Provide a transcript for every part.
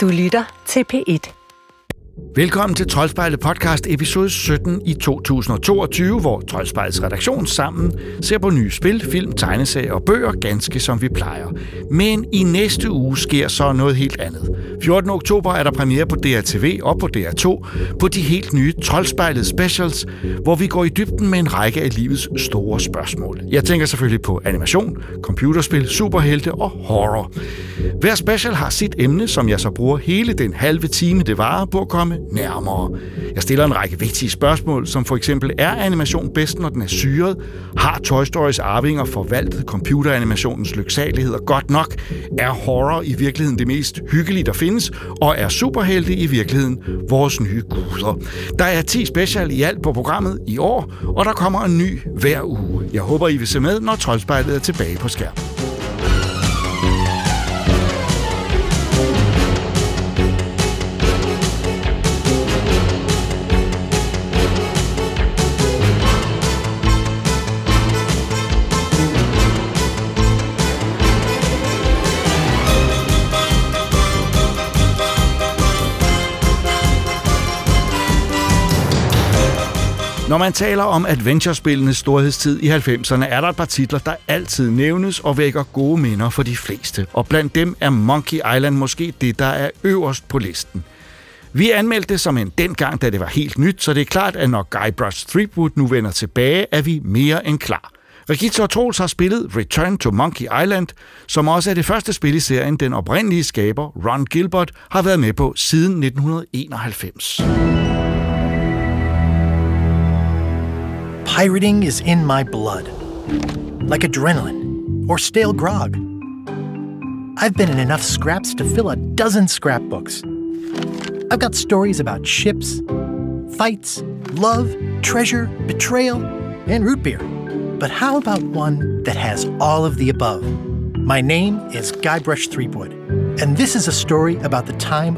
Du lytter til P1. Velkommen til Troldspejlet podcast episode 17 i 2022, hvor Troldspejlets redaktion sammen ser på nye spil, film, tegneserier og bøger, ganske som vi plejer. Men i næste uge sker så noget helt andet. 14. oktober er der premiere på DRTV og på DR2 på de helt nye Troldspejlet specials, hvor vi går i dybden med en række af livets store spørgsmål. Jeg tænker selvfølgelig på animation, computerspil, superhelte og horror. Hver special har sit emne, som jeg så bruger hele den halve time, det varer på at komme nærmere. Jeg stiller en række vigtige spørgsmål, som for eksempel, er animation bedst, når den er syret? Har Toy Stories arvinger forvaltet computeranimationens lyksaligheder godt nok? Er horror i virkeligheden det mest hyggelige, der findes? Og er superhelte i virkeligheden vores nye guder? Der er 10 special i alt på programmet i år, og der kommer en ny hver uge. Jeg håber, I vil se med, når Troldspejlet er tilbage på skærmen. Når man taler om adventurespillenes storhedstid i 90'erne, er der et par titler, der altid nævnes og vækker gode minder for de fleste. Og blandt dem er Monkey Island måske det, der er øverst på listen. Vi anmeldte det som en dengang, da det var helt nyt, så det er klart, at når Guybrush Threepwood nu vender tilbage, er vi mere end klar. Regitze og Troels har spillet Return to Monkey Island, som også er det første spil i serien, den oprindelige skaber, Ron Gilbert, har været med på siden 1991. Pirating is in my blood, like adrenaline or stale grog. I've been in enough scraps to fill a dozen scrapbooks. I've got stories about ships, fights, love, treasure, betrayal, and root beer. But how about one that has all of the above? My name is Guybrush Threepwood, and this is a story about the time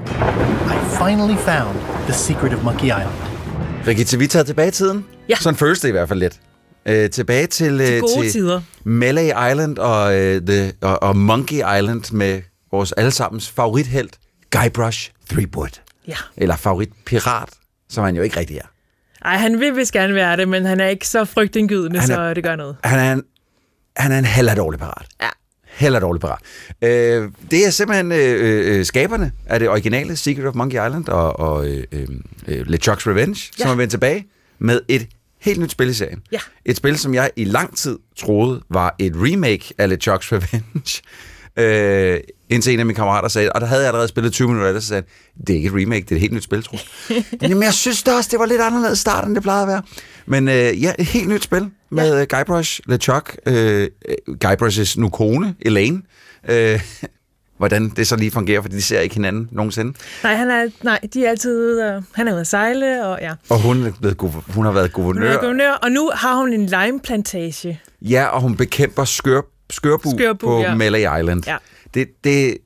I finally found the secret of Monkey Island. Vi er taget tilbage i tiden. Ja. Sådan føles det i hvert fald lidt. Øh, tilbage til, Til øh, gode til tider. Melee Island og, øh, the, og, og Monkey Island med vores allesammens favorithelt, Guybrush Threepwood. Ja. Eller favoritpirat, som han jo ikke rigtig er. Ej, han vil vist gerne være det, men han er ikke så frygtindgydende, er- så det gør noget. Han er en, han er en heller dårlig pirat. Ja. Heller dårlig pirat. Øh, det er simpelthen øh, øh, skaberne af det originale Secret of Monkey Island og, og øh, øh, øh, LeChuck's Revenge, ja. som er vendt tilbage med et helt nyt spil i serien. Ja. Et spil, som jeg i lang tid troede var et remake af LeChuck's Revenge. Øh, indtil en af mine kammerater sagde, og der havde jeg allerede spillet 20 minutter, og så sagde det er ikke et remake, det er et helt nyt spil, tror jeg. Jamen, jeg synes da også, det var lidt anderledes start, end det plejede at være. Men øh, ja, et helt nyt spil med ja. Guybrush, LeChuck, øh, øh, Guybrush's nu kone, Elaine. Øh, hvordan det så lige fungerer, fordi de ser ikke hinanden nogensinde. Nej, han er, nej, de er altid ude og, han er ude at sejle, og ja. Og hun, er blevet, hun har været Hun guvernør. er guvernør, og nu har hun en limeplantage. Ja, og hun bekæmper skør, skørbu, Skørbu, på ja. Melee Island. Ja. Det, det,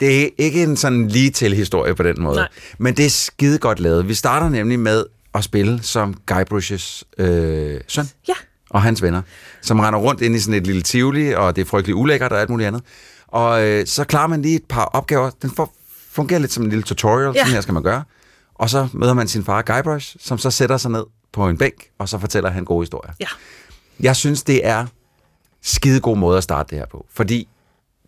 det er ikke en sådan lige til historie på den måde. Nej. Men det er skide godt lavet. Vi starter nemlig med at spille som Guybrush's øh, søn Ja. og hans venner, som render rundt ind i sådan et lille tivoli, og det er frygtelig ulækkert og alt muligt andet. Og øh, så klarer man lige et par opgaver. Den får, fungerer lidt som en lille tutorial, ja. Sådan her skal man gøre. Og så møder man sin far Guybrush, som så sætter sig ned på en bænk, og så fortæller han gode historier. Ja. Jeg synes, det er skide god måde at starte det her på. Fordi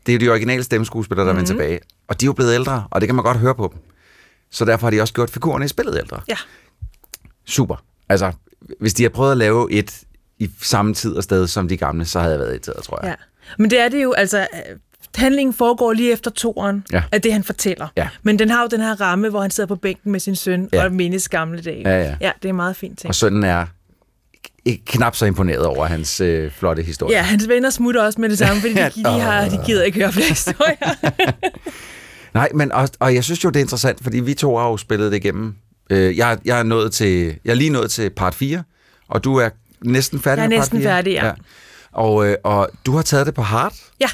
det er jo de originale stemmeskuespillere, der mm-hmm. er vendt tilbage. Og de er jo blevet ældre, og det kan man godt høre på dem. Så derfor har de også gjort figurerne i spillet ældre. Ja. Super. Altså, hvis de har prøvet at lave et i samme tid og sted som de gamle, så havde jeg været irriteret, tror jeg. ja. Men det er det jo, altså, handlingen foregår lige efter toren, Ja. af det, han fortæller. Ja. Men den har jo den her ramme, hvor han sidder på bænken med sin søn Ja. og mindes gamle dage. Ja, ja. ja det er meget fint ting. Og sønnen er ikke knap så imponeret over hans øh, flotte historie. Ja, hans venner smutter også med det samme, fordi de, Ja. de, har, de gider ikke høre flere historier. Nej, men og, og jeg synes jo, det er interessant, fordi vi to har jo spillet det igennem. Øh, jeg, jeg, er nået til, jeg er lige nået til part 4, og du er næsten færdig Jeg er med part næsten 4. færdig, ja. Og, øh, og du har taget det på hard, ja,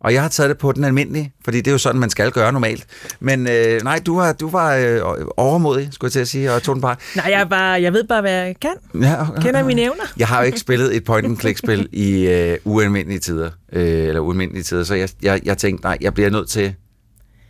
og jeg har taget det på den almindelige, fordi det er jo sådan, man skal gøre normalt. Men øh, nej, du var, du var øh, overmodig, skulle jeg til at sige, og tog den bare. nej, jeg, bare, jeg ved bare, hvad jeg kan. Ja, Kender mine evner. Jeg har jo ikke spillet et point-and-click-spil i øh, ualmindelige tider, øh, eller ualmindelige tider, så jeg, jeg, jeg tænkte, nej, jeg bliver nødt til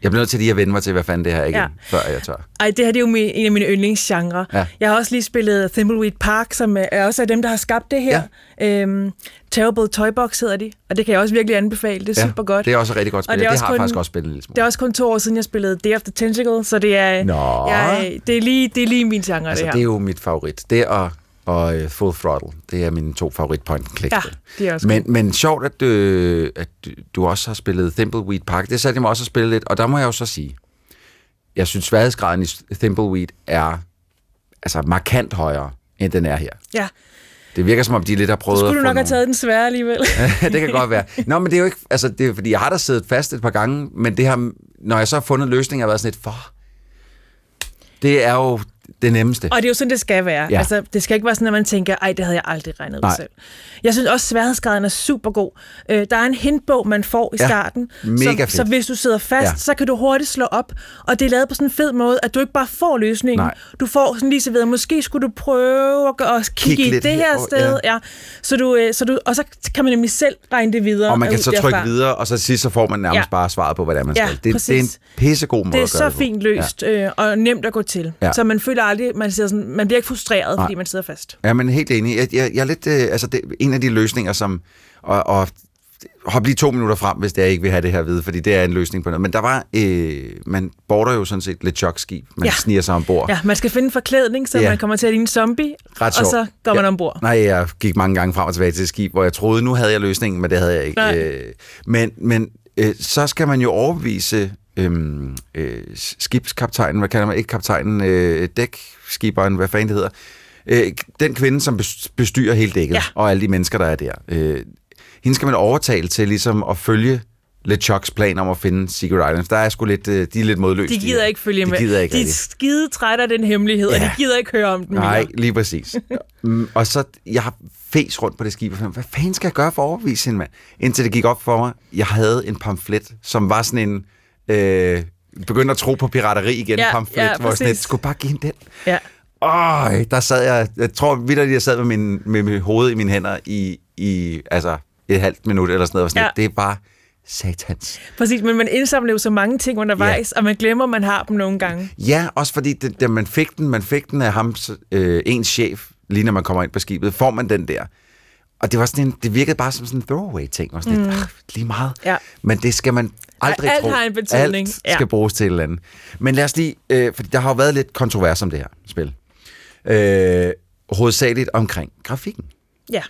Jeg bliver nødt til lige at vende mig til, hvad fanden det her er igen, Ja. ja. før jeg tør. Ej, det her det er jo min, en af mine yndlingsgenre. Ja. Jeg har også lige spillet Thimbleweed Park, som er også af dem, der har skabt det her. Ja. Øhm, Terrible Toy Box hedder de, og det kan jeg også virkelig anbefale. Det er super godt. Det er også rigtig godt spil. Og Det, det er har jeg kun- faktisk også spillet lille smule. Det er også kun to år siden, jeg spillede Day of the Tentacle, så det er, Nå. jeg, det er, lige, det er lige min genre, altså, det her. det er jo mit favorit. Det og, og uh, Full Throttle, det er mine to favorit point Ja, det er også men, men sjovt, at, øh, at du- også har spillet Thimbleweed Park. Det satte jeg mig også at spille lidt, og der må jeg jo så sige, jeg synes, sværhedsgraden i Thimbleweed er altså markant højere, end den er her. Ja, Det virker som om, de lidt har prøvet skulle at du nok have nogle- taget den svære alligevel. det kan godt være. Nå, men det er jo ikke, altså, det er, fordi jeg har da siddet fast et par gange, men det har, når jeg så har fundet løsninger, har været sådan lidt, for, det er jo det nemmeste. Og det er jo sådan, det skal være. Ja. Ja. Altså, det skal ikke være sådan, at man tænker, ej, det havde jeg aldrig regnet ud Nej. selv. Jeg synes også, sværhedsgraden er super god. Øh, der er en hintbog, man får i Ja, starten. mega så, fedt. så hvis du sidder fast, Ja. ja. så kan du hurtigt slå op. Og det er lavet på sådan en fed måde, at du ikke bare får løsningen. Nej. Du får sådan lige så videre, måske skulle du prøve at, at kigge Kig i det her herover, sted. Ja. Så du, øh, så du, og så kan man nemlig selv regne det videre. og man kan så derfra. trykke videre, og så sidst så får man nærmest Ja. bare svaret på, er, man Ja, skal. Det, det er en pissegod måde Det er at gøre så det fint løst ja. øh, og nemt at gå til. Ja. Så man føler aldrig, man, sidder sådan, man bliver ikke frustreret, Nej. fordi man sidder fast. Ja, men helt enig. Jeg, jeg, jeg er lidt, øh, altså det, en af de løsninger, som, og, og hop lige to minutter frem, hvis det er, jeg ikke vil have det her vide, fordi det er en løsning på noget. Men der var, øh, man border jo sådan set lidt chokskib. Man ja. Sniger sig ombord. Ja, man skal finde en forklædning, så Ja. man kommer til at ligne en zombie, Ret og så går man Ja. ombord. Nej, jeg gik mange gange frem og tilbage til et skib, hvor jeg troede, nu havde jeg løsningen, men det havde jeg ikke. Nej. Øh, men men øh, så skal man jo overbevise øhm, øh, skibskaptajnen, hvad kalder man, ikke kaptajnen, øh, dækskiberen, hvad fanden det hedder, øh, den kvinde, som bes- bestyrer hele dækket, Ja. og alle de mennesker, der er der. Øh, hende skal man overtale til ligesom at følge LeChucks plan om at finde Secret Islands. Der er sgu lidt, øh, de er lidt modløse. De gider ikke følge de med. Gider ikke de er skide trætte af den hemmelighed, ja. og de gider ikke høre om den Nej, mere. lige præcis. Mm, og så, jeg har fes rundt på det skib, og fandt, hvad fanden skal jeg gøre for at overbevise hende, mand? Indtil det gik op for mig, jeg havde en pamflet, som var sådan en, øh, begyndte at tro på pirateri igen, Ja, pamflet, ja, hvor sådan skulle bare give hende den. Ja. Øj, der sad jeg, jeg tror vidderligt, jeg sad med, min, med mit hoved i mine hænder i, i altså et halvt minut eller sådan noget. Og sådan Ja. lidt. Det er bare satans. Præcis, men man indsamler jo så mange ting undervejs, ja. og man glemmer, at man har dem nogle gange. Ja, også fordi det, da man fik den, man fik den af ham, øh, ens chef, lige når man kommer ind på skibet, får man den der. Og det var sådan en, det virkede bare som sådan en throwaway ting. Og sådan mm. lidt, "Ah, lige meget. Ja. Men det skal man aldrig alt tro. har en betydning. Alt Ja. skal bruges til et eller andet. Men lad os lige, øh, for der har jo været lidt kontrovers om det her spil. Øh, hovedsageligt omkring grafikken. Ja.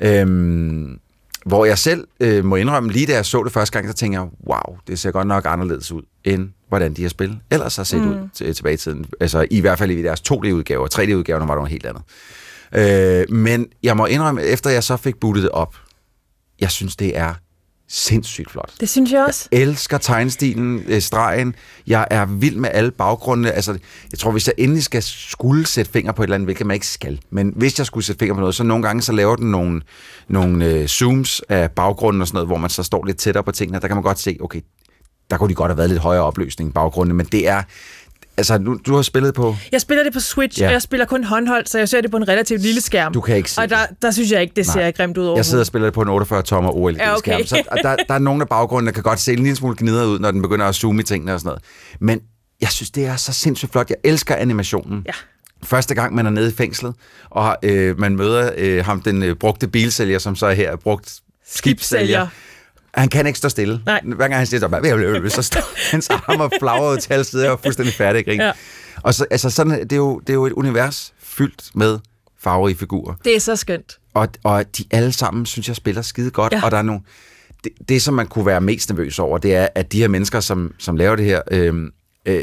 Øhm, hvor jeg selv øh, må indrømme, lige da jeg så det første gang, så tænker jeg, wow, det ser godt nok anderledes ud, end hvordan de her spil ellers har set mm. ud til, tilbage i tiden. Altså i hvert fald i deres 2D-udgaver. 3D-udgaverne var noget helt andet. Øh, men jeg må indrømme, efter jeg så fik bootet det op, jeg synes, det er sindssygt flot. Det synes jeg også. elsker tegnestilen, øh, stregen. Jeg er vild med alle baggrundene. Altså, jeg tror, hvis jeg endelig skal skulle sætte finger på et eller andet, hvilket man ikke skal, men hvis jeg skulle sætte finger på noget, så nogle gange så laver den nogle, nogle øh, zooms af baggrunden og sådan noget, hvor man så står lidt tættere på tingene. Der kan man godt se, okay, der kunne de godt have været lidt højere opløsning i baggrunden, men det er... Altså, nu, du har spillet på... Jeg spiller det på Switch, Ja. og jeg spiller kun håndholdt, så jeg ser det på en relativt lille skærm. Du kan ikke se Og der, der synes jeg ikke, det ser Nej. grimt ud over. Jeg sidder og spiller det på en 48-tommer OLED-skærm, Ja, okay. så der, der er nogle af baggrundene, der kan godt se en lille smule gnidret ud, når den begynder at zoome i tingene og sådan noget. Men jeg synes, det er så sindssygt flot. Jeg elsker animationen. Ja. Første gang, man er nede i fængslet, og øh, man møder øh, ham, den øh, brugte bilsælger, som så er her, brugt skibsælger. Han kan ikke stå stille. Nej. Hver gang han siger, så, bare, så står hans arm og flagrer ud til alle steder og er fuldstændig færdig. Ikke? Ja. Og så, altså, sådan, det, er jo, det er jo et univers fyldt med farverige figurer. Det er så skønt. Og, og de alle sammen, synes jeg, spiller skide godt. Ja. Og der er nogle... Det, det, som man kunne være mest nervøs over, det er, at de her mennesker, som, som laver det her, øh, øh,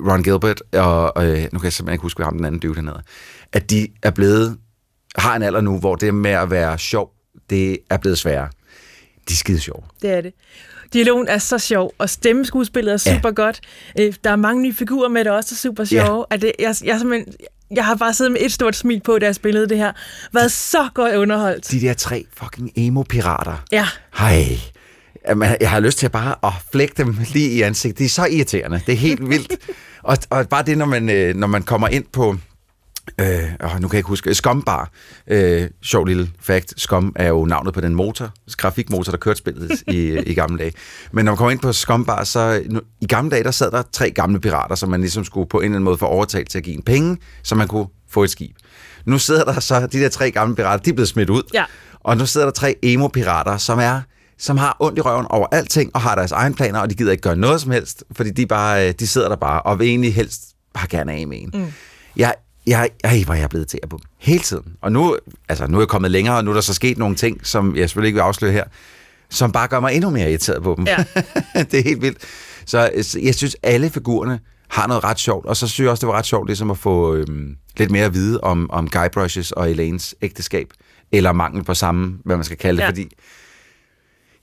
Ron Gilbert, og øh, nu kan jeg simpelthen ikke huske, hvad ham den anden han hedder, at de er blevet, har en alder nu, hvor det med at være sjov, det er blevet sværere. De er skide sjove. Det er det. Dialogen er så sjov, og stemmeskuespillet er super ja. godt. Øh, Der er mange nye figurer med, der også er super sjove. Ja. At det, jeg, jeg, simpelthen, jeg har bare siddet med et stort smil på, da jeg spillede det her. Været så godt underholdt. De der tre fucking emo-pirater. Ja, Hej. Jamen, jeg har lyst til bare at flække dem lige i ansigtet. Det er så irriterende. Det er helt vildt. og, og bare det, når man, øh, når man kommer ind på Øh, åh, nu kan jeg ikke huske. Skumbar. Øh, sjov lille fact. Skum er jo navnet på den motor, grafikmotor, der kørte spillet i, i gamle dage. Men når man kommer ind på Skumbar, så nu, i gamle dage, der sad der tre gamle pirater, som man ligesom skulle på en eller anden måde få overtalt til at give en penge, så man kunne få et skib. Nu sidder der så, de der tre gamle pirater, de er blevet smidt ud. Ja. Og nu sidder der tre emo-pirater, som er som har ondt i røven over alting, og har deres egen planer, og de gider ikke gøre noget som helst, fordi de, bare, øh, de sidder der bare, og vil egentlig helst bare gerne af med en. Mm. Jeg, jeg, ej, hvor er jeg blevet til på dem. Hele tiden. Og nu, altså, nu er jeg kommet længere, og nu er der så sket nogle ting, som jeg selvfølgelig ikke vil afsløre her, som bare gør mig endnu mere irriteret på dem. Ja. det er helt vildt. Så jeg synes, alle figurerne har noget ret sjovt, og så synes jeg også, det var ret sjovt ligesom at få øhm, lidt mere at vide om, om Guybrush's og Elaines ægteskab, eller mangel på samme, hvad man skal kalde det, ja. fordi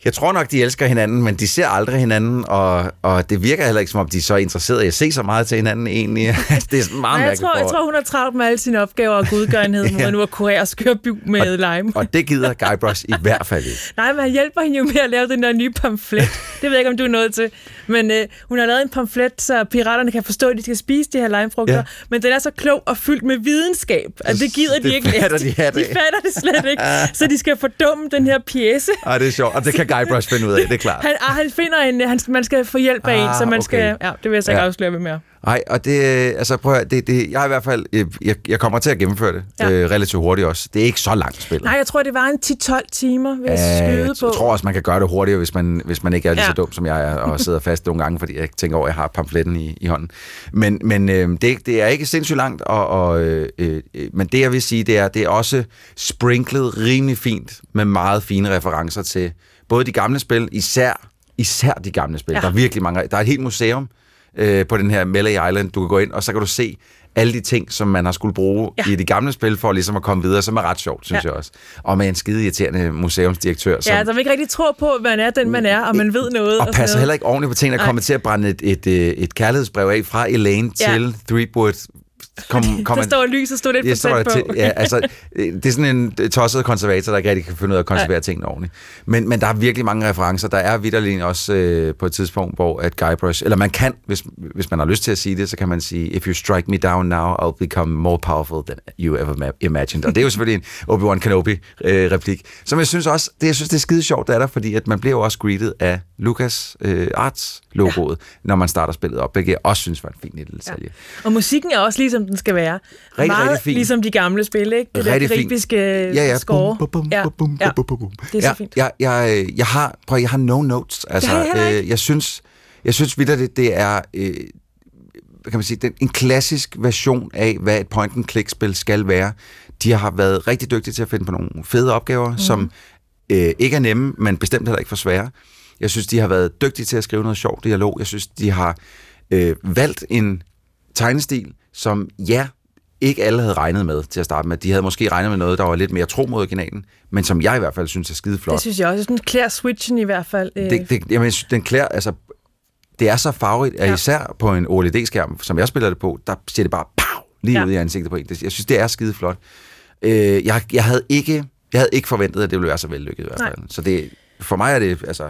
jeg tror nok, de elsker hinanden, men de ser aldrig hinanden, og, og det virker heller ikke, som om de er så interesserede i at se så meget til hinanden egentlig. det er sådan meget Nej, jeg tror, jeg tror, hun har travlt med alle sine opgaver og godgørenhed, ja. Ja. nu at kurere og skøre by med lime. Og det gider Guybrush i hvert fald ikke. Nej, men han hjælper hende jo med at lave den der nye pamflet. Det ved jeg ikke, om du er nået til. Men øh, hun har lavet en pamflet, så piraterne kan forstå, at de skal spise de her limefrugter. Ja. Men den er så klog og fyldt med videnskab, at det gider de Det ikke fatter de de fatter det slet ikke. Så de skal fordumme den her pjæse. Ej, det er sjovt, og det kan Guybrush finde ud af, det er klart. Han, ah, han finder en, han, man skal få hjælp af en, Ah, så man okay. skal... Ja, det vil jeg så ikke Ja. afsløre med mere. Nej, og det, altså prøv at, det, det, jeg er i hvert fald, øh, jeg, jeg kommer til at gennemføre det Ja. øh, relativt hurtigt også. Det er ikke så langt spil. Nej, jeg tror, det var en 10-12 timer, vil jeg Øh, skyde jeg på. tror også, man kan gøre det hurtigere, hvis man, hvis man ikke er lige Ja. så dum, som jeg er, og sidder fast nogle gange, fordi jeg tænker over, at jeg har pamfletten i, i hånden. Men, men øh, det, det er ikke sindssygt langt, og, og, øh, øh, men det jeg vil sige, det er, det er også sprinklet rimelig fint med meget fine referencer til både de gamle spil, især, især de gamle spil. Ja. Der er virkelig mange. Der er et helt museum øh, på den her Melee Island, du kan gå ind, og så kan du se alle de ting, som man har skulle bruge Ja. i de gamle spil, for ligesom at komme videre, som er ret sjovt, synes Ja. jeg også. Og med en skide irriterende museumsdirektør, som Ja, der vil ikke rigtig tro på, at man er den, man er, og man ved noget. og sådan passer noget. heller ikke ordentligt på og Nej. kommer til at brænde et, et, et, et kærlighedsbrev af fra Elaine Ja. til Threepwood. Kom, kom Der står lyset, stod lidt Ja, for står der tæt på. til, ja, altså, øh, det er sådan en tosset konservator, der ikke rigtig kan finde ud af at konservere Nej. tingene ordentligt. Men, men der er virkelig mange referencer. Der er vidderligt også øh, på et tidspunkt, hvor at Guybrush, eller man kan, hvis, hvis man har lyst til at sige det, så kan man sige, if you strike me down now, I'll become more powerful than you ever ma- imagined. Og det er jo selvfølgelig en Obi-Wan Kenobi-replik, som jeg synes også, det, jeg synes, det er skide sjovt, det er der, fordi at man bliver jo også greeted af Lucas øh, Arts-logoet, ja. når man starter spillet op, hvilket jeg også synes var en fin lille detalje. Og musikken er også ligesom den skal være. Rigtig, Meget rigtig fin. ligesom de gamle spil, ikke? Det Rigtig der fint. gribiske ja, ja. score. Bum, bum, bum, ja. bum, bum, bum, bum. Det er så ja, fint. Jeg, jeg, jeg, har, prøv, jeg har no notes. Altså, jeg øh, jeg synes, jeg synes vidt, det, det er øh, kan man sige, den, en klassisk version af, hvad et point-and-click-spil skal være. De har været rigtig dygtige til at finde på nogle fede opgaver, mm. som øh, ikke er nemme, men bestemt heller ikke for svære. Jeg synes, de har været dygtige til at skrive noget sjovt dialog. Jeg synes, de har øh, valgt en tegnestil, som ja, ikke alle havde regnet med til at starte med. De havde måske regnet med noget, der var lidt mere tro mod originalen, men som jeg i hvert fald synes er skide flot. Det synes jeg også. Sådan klæder switchen i hvert fald. Øh, Det, det, jamen, den klæder, altså, det er så farverigt, at Ja. især på en OLED-skærm, som jeg spiller det på, der ser det bare pow, lige Ja. ud i ansigtet på en. Jeg synes, det er skide flot. Øh, jeg, jeg, havde ikke, jeg havde ikke forventet, at det ville være så vellykket i hvert Nej. fald. Så det, for mig er det, altså,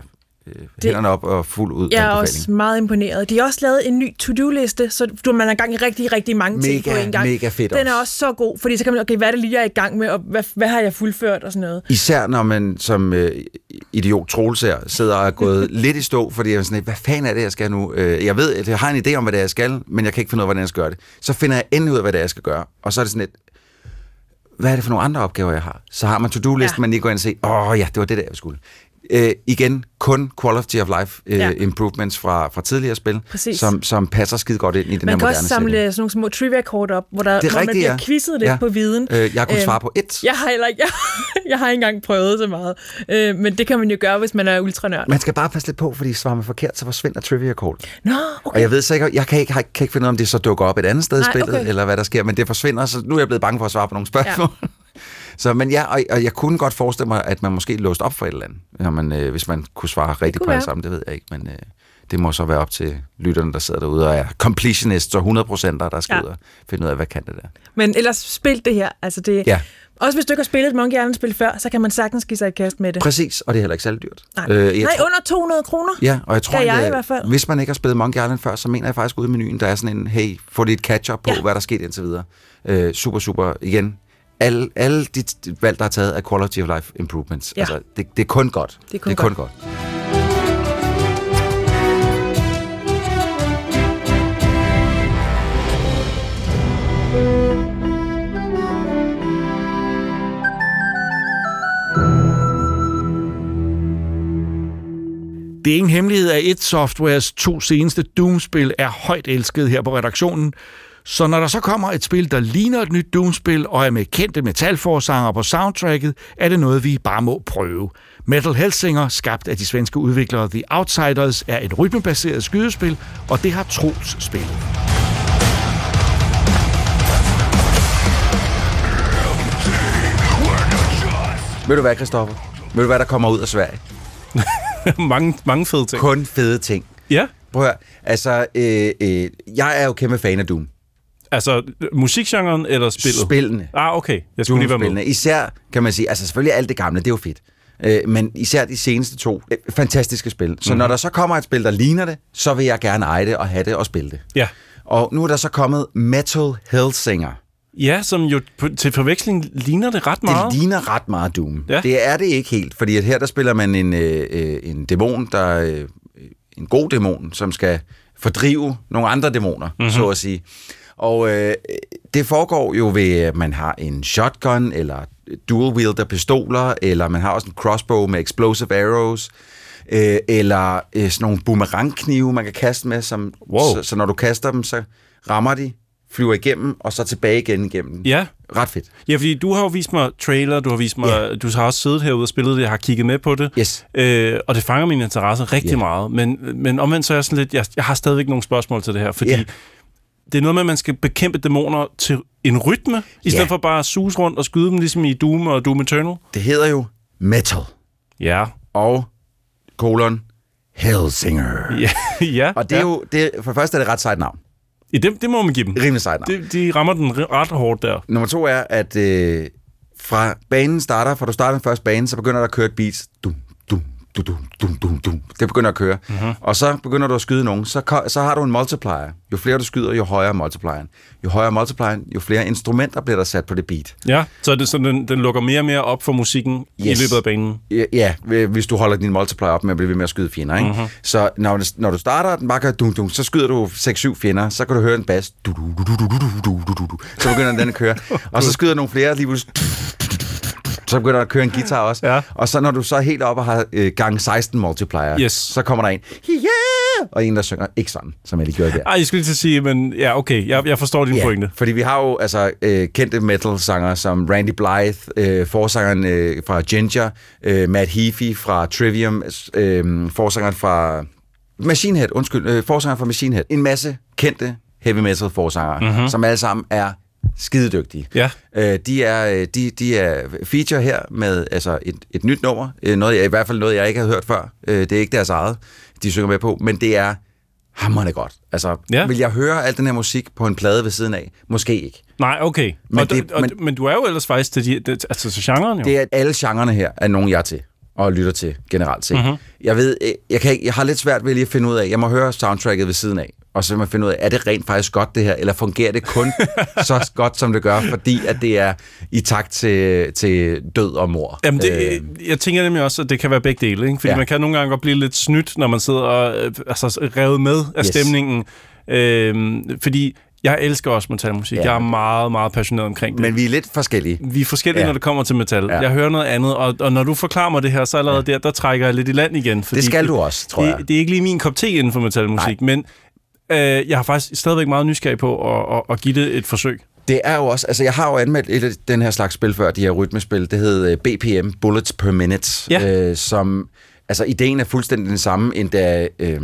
øh, hænderne op og fuld ud jeg er også meget imponeret. De har også lavet en ny to-do-liste, så du, man er i gang i rigtig, rigtig mange ting Mega, på en gang. mega fedt Den er også. også så god, fordi så kan man, okay, hvad er det lige, jeg er i gang med, og hvad, hvad har jeg fuldført og sådan noget. Især når man som øh, idiot Troels her sidder og er gået lidt i stå, fordi jeg er sådan, hvad fanden er det, jeg skal nu? Øh, jeg ved, at jeg har en idé om, hvad det er, jeg skal, men jeg kan ikke finde ud af, hvordan jeg skal gøre det. Så finder jeg endelig ud af, hvad det er, jeg skal gøre. Og så er det sådan lidt, hvad er det for nogle andre opgaver, jeg har? Så har man to-do-listen, Ja. ja. man lige går ind og siger, åh oh, ja, det var det der, jeg skulle. Øh, igen, kun quality of life øh, Ja. improvements fra, fra tidligere spil, Præcis. som, som passer skide godt ind i den Man her kan moderne også samle setting. sådan nogle små trivia-kort op, hvor, der, Det hvor man rigtigt, bliver ja. quizzet lidt Ja. på viden. Øh, jeg kunne Øhm, svare på et. Jeg har heller ikke, jeg, jeg har ikke engang prøvet så meget. Øh, men det kan man jo gøre, hvis man er ultranørd. Man skal bare passe lidt på, fordi svarer man forkert, så forsvinder trivia-kortet. Nå, Og okay. jeg ved så ikke, jeg kan ikke, kan ikke finde ud af, om det så dukker op et andet sted i spillet, okay. eller hvad der sker, men det forsvinder, så nu er jeg blevet bange for at svare på nogle spørgsmål. Ja. så, men ja, og, og, jeg kunne godt forestille mig, at man måske låste op for et eller andet, når man, øh, hvis man kunne svare rigtigt på det samme, det ved jeg ikke, men øh, det må så være op til lytterne, der sidder derude og er completionists og 100% der skal Ja. ud og finde ud af, hvad kan det der. Men ellers spil det her. Altså det, Ja. Også hvis du ikke har spillet et Monkey Island-spil før, så kan man sagtens give sig i kast med det. Præcis, og det er heller ikke særlig dyrt. Nej, Øh, jeg Nej tror- under 200 kroner. Ja, og jeg tror, jeg at, i hvert fald. hvis man ikke har spillet Monkey Island før, så mener jeg faktisk ude i menuen, der er sådan en, hey, få lidt catch-up på, Ja. hvad der er sket indtil videre. Øh, super, super, igen, alle, alle de valg, der er taget, er quality of life improvements. Ja. Altså, det, det er kun godt. Det er kun det er kun godt. Det er ingen hemmelighed, at et Softwares to seneste Doom-spil er højt elsket her på redaktionen. Så når der så kommer et spil, der ligner et nyt Doom-spil og er med kendte metalforsanger på soundtracket, er det noget, vi bare må prøve. Metal Hellsinger, skabt af de svenske udviklere The Outsiders, er et rytmebaseret skydespil, og det har Troels spillet. Ved du hvad, Christoffer? Ved du hvad, der kommer ud af Sverige? mange, mange fede ting. Kun fede ting. Ja, Prøv at høre. Altså, øh, øh, jeg er jo kæmpe fan af Doom. Altså musikgenren eller spillet? Spillene. Ah, okay. Jeg skulle lige være med. Især, kan man sige, altså selvfølgelig alt det gamle, det er jo fedt. Øh, men især de seneste to, øh, fantastiske spil. Så Mhm. mm-hmm. når der så kommer et spil, der ligner det, så vil jeg gerne eje det og have det og spille det. Ja. Og nu er der så kommet Metal Hellsinger. Ja, som jo til forveksling ligner det ret meget. Det ligner ret meget Doom. Ja. Det er det ikke helt, fordi at her der spiller man en, øh, øh, en dæmon, der øh, en god dæmon, som skal fordrive nogle andre dæmoner, Mhm. mm-hmm. så at sige. Og øh, det foregår jo ved, at man har en shotgun, eller dual wielder pistoler, eller man har også en crossbow med explosive arrows, øh, eller øh, sådan nogle boomerangknive, man kan kaste med, som, Wow. så, så når du kaster dem, så rammer de, flyver igennem, og så tilbage igen igennem. Ja. Ret fedt. Ja, fordi du har jo vist mig trailer, du har vist mig, Ja. du har også siddet herude og spillet det, jeg har kigget med på det. Yes. Øh, og det fanger min interesse rigtig Ja. meget. Men, men omvendt så er jeg sådan lidt, jeg, jeg har stadigvæk nogle spørgsmål til det her, fordi Ja. Det er noget med, at man skal bekæmpe dæmoner til en rytme, i stedet Ja. for bare at suse rundt og skyde dem, ligesom i Doom og Doom Eternal. Det hedder jo Metal. Ja. og kolon Hellsinger. Ja, ja. Og det er ja. jo, det, for det første er det et ret sejt navn. Ja, det, det må man give dem. Rimelig sejt navn. Det, de rammer den ret hårdt der. Nummer to er, at øh, fra banen starter, fra du starter den første bane, så begynder der at køre et beat. Dum, dum, dum, dum, dum, dum. Det begynder at køre. Mm-hmm. Og så begynder du at skyde nogen. Så, så har du en multiplier. Jo flere du skyder, jo højere er multiplieren. Jo højere er multiplieren, jo flere instrumenter bliver der sat på det beat. Ja, så er det sådan, den, den lukker mere og mere op for musikken yes. i løbet af banen. Ja, Ja, hvis du holder din multiplier op med at blive ved med at skyde fjender. Ikke? Mm-hmm. Så når, når du starter, den bare gør dum, dum, så skyder du 6-7 fjender, så kan du høre en bas. Du, du, du, du, du, du, du, du, du, du. Så begynder den at køre. Og så skyder nogle flere lige pludselig. Så begynder der at køre en guitar også. Ja. Og så når du så er helt oppe og har øh, gang 16 multiplier, Yes. så kommer der en, yeah! og en, der synger ikke sådan, som jeg lige gjorde der. Ej, jeg skulle lige til at sige, men ja, okay, jeg, jeg forstår din Ja, pointe. fordi vi har jo altså øh, kendte metal-sanger som Randy Blythe, øh, forsangeren øh, fra Ginger, øh, Matt Heafy fra Trivium, øh, forsangeren fra Machine Head, undskyld, øh, forsangeren fra Machine Head. En masse kendte heavy metal forsangere, mm-hmm. som alle sammen er skidedygtige. Ja. Øh, de, er, øh, de, de er feature her med altså et, et nyt nummer, øh, noget, jeg, i hvert fald noget, jeg ikke havde hørt før. Øh, det er ikke deres eget, de synger med på, men det er hammerende godt. Altså, Ja. vil jeg høre al den her musik på en plade ved siden af? Måske ikke. Nej, okay. Men, og, det- og, men- men du er jo ellers faktisk til, de, det, altså, til genren jo. Det er, alle genrerne her er nogen, jeg er til og lytter til generelt set. Mm-hmm. Jeg ved, øh, jeg, kan ikke, jeg har lidt svært ved lige at finde ud af, jeg må høre soundtracket ved siden af, og så må jeg finde ud af, er det rent faktisk godt det her, eller fungerer det kun så godt, som det gør, fordi at det er i takt til, til død og mor. Jamen, det, øh, jeg tænker nemlig også, at det kan være begge dele, ikke? Fordi ja. Man kan nogle gange godt blive lidt snydt, når man sidder og øh, altså, revet med af Yes. stemningen. Øhm, fordi jeg elsker også metalmusik. Ja. Jeg er meget, meget passioneret omkring det. Men vi er lidt forskellige. vi er forskellige, ja. Når det kommer til metal. Ja. Jeg hører noget andet, og, og når du forklarer mig det her, så allerede ja. der, der trækker jeg lidt i land igen. Fordi Det skal du også, tror jeg. Det, det er ikke lige min kop te inden for metalmusik, men øh, jeg har faktisk stadigvæk meget nysgerrig på at, at, at give det et forsøg. Det er jo også, altså jeg har jo anmeldt et af den her slags spil før, de her rytmespil, det hed øh, BPM, Bullets Per Minute, Ja. øh, som, altså ideen er fuldstændig den samme, endda øh,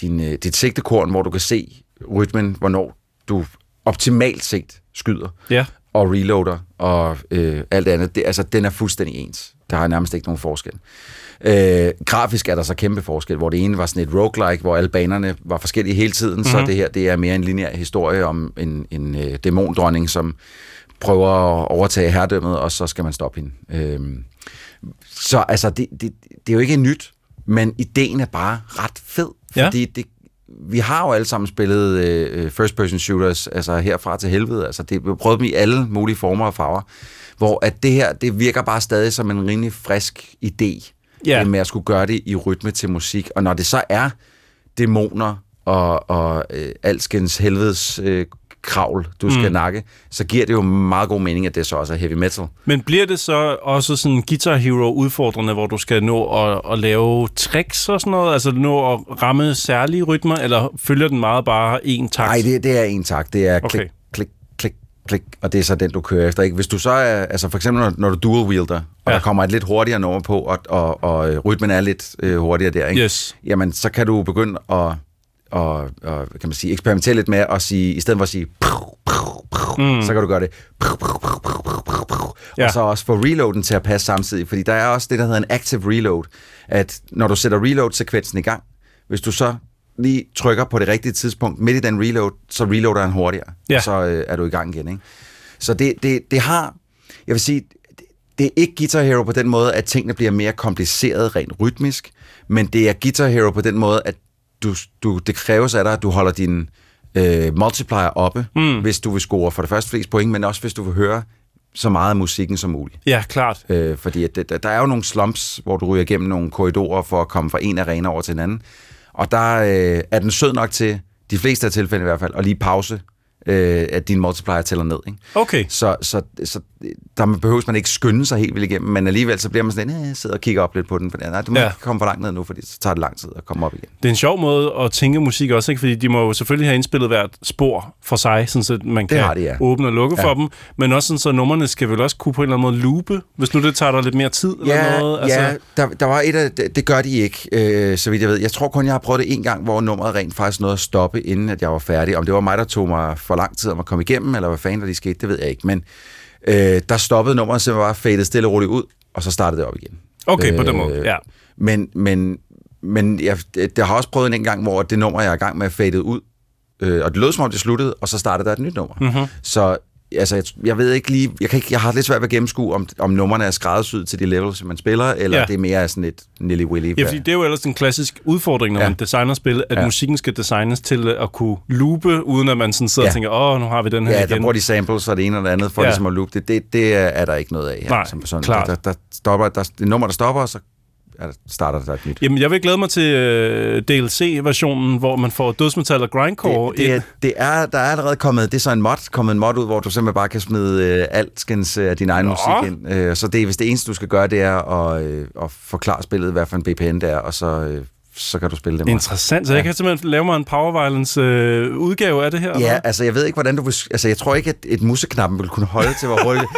din, øh, dit sigtekorn, hvor du kan se rytmen, hvornår du optimalt set skyder Ja. og reloader og øh, alt andet. Det, altså, den er fuldstændig ens. Der er nærmest ikke nogen forskel. Øh, grafisk er der så kæmpe forskel, hvor det ene var sådan et roguelike, hvor alle banerne var forskellige hele tiden, mm-hmm. så det her det er mere en lineær historie om en, en øh, dæmondronning, som prøver at overtage herredømmet, og så skal man stoppe hende. Øh, så altså, det, det, det er jo ikke nyt, men ideen er bare ret fed, Ja. fordi det, vi har jo alle sammen spillet øh, first-person shooters, altså herfra til helvede. Altså, det, vi har prøvet dem i alle mulige former og farver. Hvor at det her, det virker bare stadig som en rimelig frisk idé, Ja. øh, med at skulle gøre det i rytme til musik. Og når det så er dæmoner og, og øh, alskens helvedes øh, kravl, du skal mm. nakke, så giver det jo meget god mening, at det så også er heavy metal. Men bliver det så også sådan Guitar Hero udfordrende, hvor du skal nå at, at lave tricks og sådan noget? Altså nå at ramme særlige rytmer, eller følger den meget bare en takt? Nej, det, det er en tak. Det er Okay. klik, klik, klik, klik, og det er så den, du kører efter. Ikke? Hvis du så er, altså for eksempel når, når du dual wielder, og Ja. ja. der kommer et lidt hurtigere nummer på, og, og, og øh, rytmen er lidt øh, hurtigere der, ikke? Yes. jamen så kan du begynde at og, og, kan man sige, eksperimentere lidt med at sige, i stedet for at sige, mm. så kan du gøre det, Ja. ja. og så også få reloaden til at passe samtidig, fordi der er også det, der hedder en active reload, at når du sætter reload-sekvensen i gang, hvis du så lige trykker på det rigtige tidspunkt midt i den reload, så reloader han hurtigere, Ja. og så øh, er du i gang igen. Ikke? Så det, det, det har, jeg vil sige, det er ikke Guitar Hero på den måde, at tingene bliver mere komplicerede rent rytmisk, men det er Guitar Hero på den måde, at du, du, det kræves af dig, at du holder din øh, multiplier oppe, mm. hvis du vil score for det første flest point, men også hvis du vil høre så meget af musikken som muligt. Ja, klart. Øh, fordi at, der, der er jo nogle slumps, hvor du ryger igennem nogle korridorer for at komme fra en arena over til en anden. Og der øh, er den sød nok til, de fleste af tilfælde i hvert fald, at lige pause, øh, at din multiplier tæller ned. Ikke? Okay. Så, så, så der behøves man ikke skynde sig helt vildt igennem, men alligevel så bliver man sådan, lidt, eh, sidder og kigger op lidt på den, nej, du må Ja. ja. ikke komme for langt ned nu, fordi så tager det lang tid at komme op igen. Det er en sjov måde at tænke musik også, ikke? fordi de må jo selvfølgelig have indspillet hvert spor for sig, sådan så man kan har de, ja. åbne og lukke ja. Ja. for dem, men også sådan, så numrene skal vel også kunne på en eller anden måde loope, hvis nu det tager dig lidt mere tid eller noget. Altså, ja der, der var et af, det, det gør de ikke, øh, så vidt jeg ved. Jeg tror kun, jeg har prøvet det en gang, hvor nummeret rent faktisk nåede at stoppe, inden at jeg var færdig. Om det var mig, der tog mig for lang tid om at komme igennem, eller hvad fanden der lige skete, det ved jeg ikke. Men øh, der stoppede nummeret simpelthen bare fadet stille og roligt ud, og så startede det op igen. Okay, på den måde, ja. Men, men, men jeg, det, det har også prøvet en gang, hvor det nummer, jeg er i gang med, fadet ud, øh, og det lød som om det sluttede, og så startede der et nyt nummer. Mhm. Mm-hmm. Så altså, jeg, jeg ved ikke lige, jeg, kan ikke, jeg har lidt svært ved at gennemskue, om, om numrene er skræddersyet til de levels, som man spiller, eller Ja. ja. det er mere sådan et nilly-willy. Ja, fordi det er jo ellers en klassisk udfordring, når ja. Ja. man designer spil, at ja. Ja. musikken skal designes til at kunne loope, uden at man sådan sidder ja. og Ja. tænker, åh, nu har vi den her Ja, igen. der bruger de samples og det ene og det andet for Ja. ja. ligesom at loop det. Det, det er, er der ikke noget af her. Nej, som sådan. klart. Der, der, stopper, der, det er et nummer, der stopper, og så starter der et nyt. Jamen, jeg vil glæde mig til øh, DLC-versionen, hvor man får dødsmetal og grindcore Det, det, ind. det er, der er allerede kommet, det er så en mod, kommet en mod ud, hvor du simpelthen bare kan smide øh, alskens af din egen Nå. musik ind. Øh, så det, hvis det eneste, du skal gøre, det er at, øh, at forklare spillet, hvad for en BPN det er, og så, øh, så kan du spille det. Interessant, så jeg kan simpelthen lave mig en Power Violence øh, udgave af det her. eller Ja, hvad? altså jeg ved ikke, hvordan du vil... Altså jeg tror ikke, at et museknappen vil kunne holde til, hvor hurtigt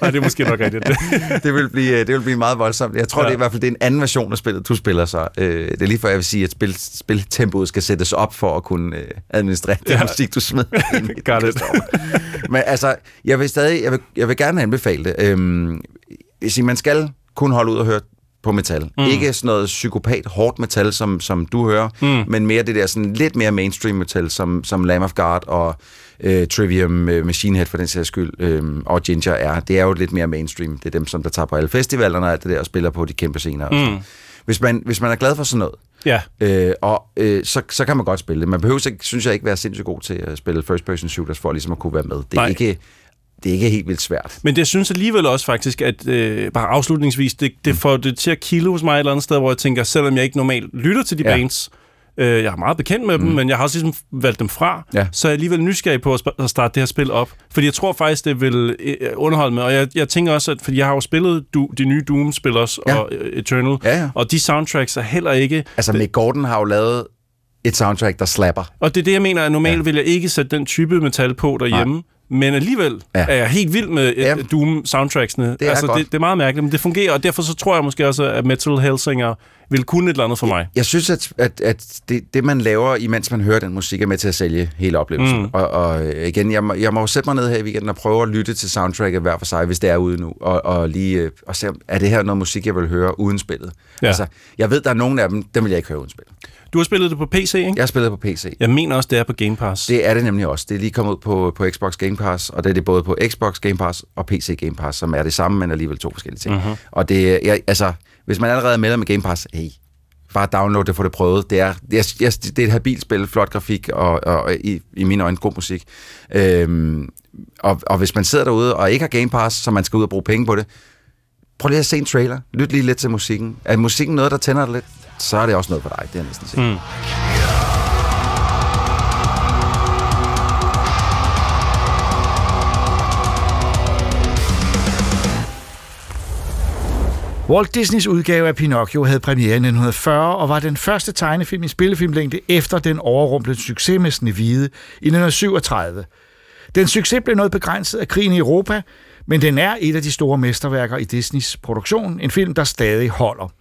Nej, det er måske nok rigtigt. det vil blive, det vil blive meget voldsomt. Jeg tror, Ja. ja. det er i hvert fald det er en anden version af spillet, du spiller så. Øh, det er lige før, jeg vil sige, at spil, spiltempoet skal sættes op for at kunne øh, administrere det Ja. musik, du smider ind i Got it. Christoffer. Men altså, jeg vil stadig, jeg vil, jeg vil gerne anbefale det. Øhm, jeg siger, man skal kun holde ud og høre på metal. Mm. Ikke sådan noget psykopat hårdt metal, som, som du hører, mm. men mere det der sådan lidt mere mainstream metal, som, som Lamb of God og øh, Trivium, øh, Machine Head for den sags skyld, øh, og Ginger er. Det er jo lidt mere mainstream. Det er dem, som der tager på alle festivalerne og alt det der, og spiller på de kæmpe scener. Sådan. Hvis, man, hvis man er glad for sådan noget, Ja, Øh, og øh, så, så kan man godt spille det. Man behøver synes jeg ikke, være sindssygt god til at spille first-person shooters, for ligesom at kunne være med. Det er, Nej. ikke, det er ikke helt vildt svært. men det synes alligevel også faktisk, at øh, bare afslutningsvis, det, det får det til at kilde hos mig et eller andet sted, hvor jeg tænker, selvom jeg ikke normalt lytter til de ja. Bands, øh, jeg er meget bekendt med dem, men jeg har også ligesom valgt dem fra, Ja. så er jeg alligevel nysgerrig på at, at starte det her spil op. Fordi jeg tror faktisk, det vil øh, underholde mig, og jeg, jeg tænker også, at fordi jeg har jo spillet du, de nye Doom-spil også, Ja. og øh, Eternal, Ja, ja. og de soundtracks er heller ikke Altså, Mick Gordon har jo lavet et soundtrack, der slapper. Og det er det, jeg mener, at normalt ja. vil jeg ikke sætte den type metal på derhjemme. Men alligevel Ja. er jeg helt vild med Ja. ja. Doom-soundtracksene. er altså, godt. det, det er meget mærkeligt, men det fungerer, og derfor så tror jeg måske også, at Metal Hellsinger vil kunne et eller andet for mig. Jeg synes, at, at, at det, det, man laver, imens man hører den musik, er med til at sælge hele oplevelsen. Mm. Og, og igen, jeg må, jeg må jo sætte mig ned her i weekenden og prøve at lytte til soundtracket hver for sig, hvis det er ude nu, og, og lige øh, og se, er det her noget musik, jeg vil høre uden spillet? Ja. Altså, jeg ved, der er nogle af dem, dem vil jeg ikke høre uden spillet. Du har spillet det på PC, ikke? Jeg har spillet på PC. Jeg mener også, det er på Game Pass. Det er det nemlig også. Det er lige kommet ud på, på Xbox Game Pass, og det er det både på Xbox Game Pass og PC Game Pass, som er det samme, men alligevel to forskellige ting. Mhm. Mm-hmm. Og det, jeg, altså, hvis man allerede er medlem med Game Pass, hey, bare download det, få det prøvet. Det er, det er, det er et habilt spil, flot grafik og, og, og i, i mine øjne god musik. Øhm, og, og hvis man sidder derude og ikke har Game Pass, så man skal ud og bruge penge på det, prøv lige at se en trailer. Lyt lige lidt til musikken. Er musikken noget, der tænder dig lidt, så er det også noget for dig, det er jeg næsten sikker. Mm. Walt Disneys udgave af Pinocchio havde premiere i 1940 og var den første tegnefilm i spillefilmlængde efter den overrumplede succes med Snevide i 1937. Den succes blev noget begrænset af krigen i Europa, men den er et af de store mesterværker i Disneys produktion, en film, der stadig holder.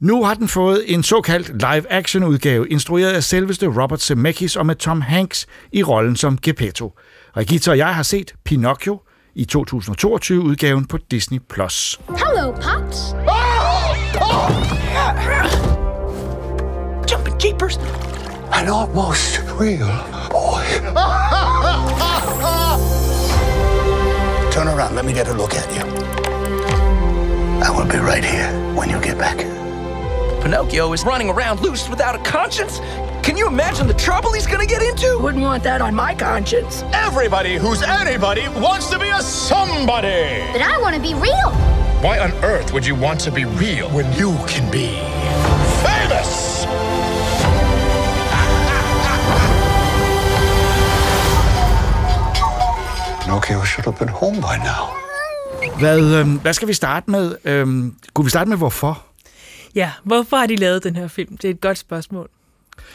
Nu har den fået en såkaldt live-action udgave, instrueret af selveste Robert Zemeckis og med Tom Hanks i rollen som Geppetto. Regita og jeg har set Pinocchio i 2022-udgaven på Disney+. Plus. Hello, Pops. Jumping jeepers. An almost real boy. Turn around. Let me get a look at you. I will be right here when you get back. Pinocchio is running around loose without a conscience. Can you imagine the trouble he's gonna get into? Wouldn't want that on my conscience. Everybody who's anybody wants to be a somebody. But I want to be real. Why on earth would you want to be real when you can be Pinocchio should have been home by now. Hvad, øhm, hvad skal vi starte med? Øhm, kunne vi starte med hvorfor? Ja, hvorfor har de lavet den her film? Det er et godt spørgsmål.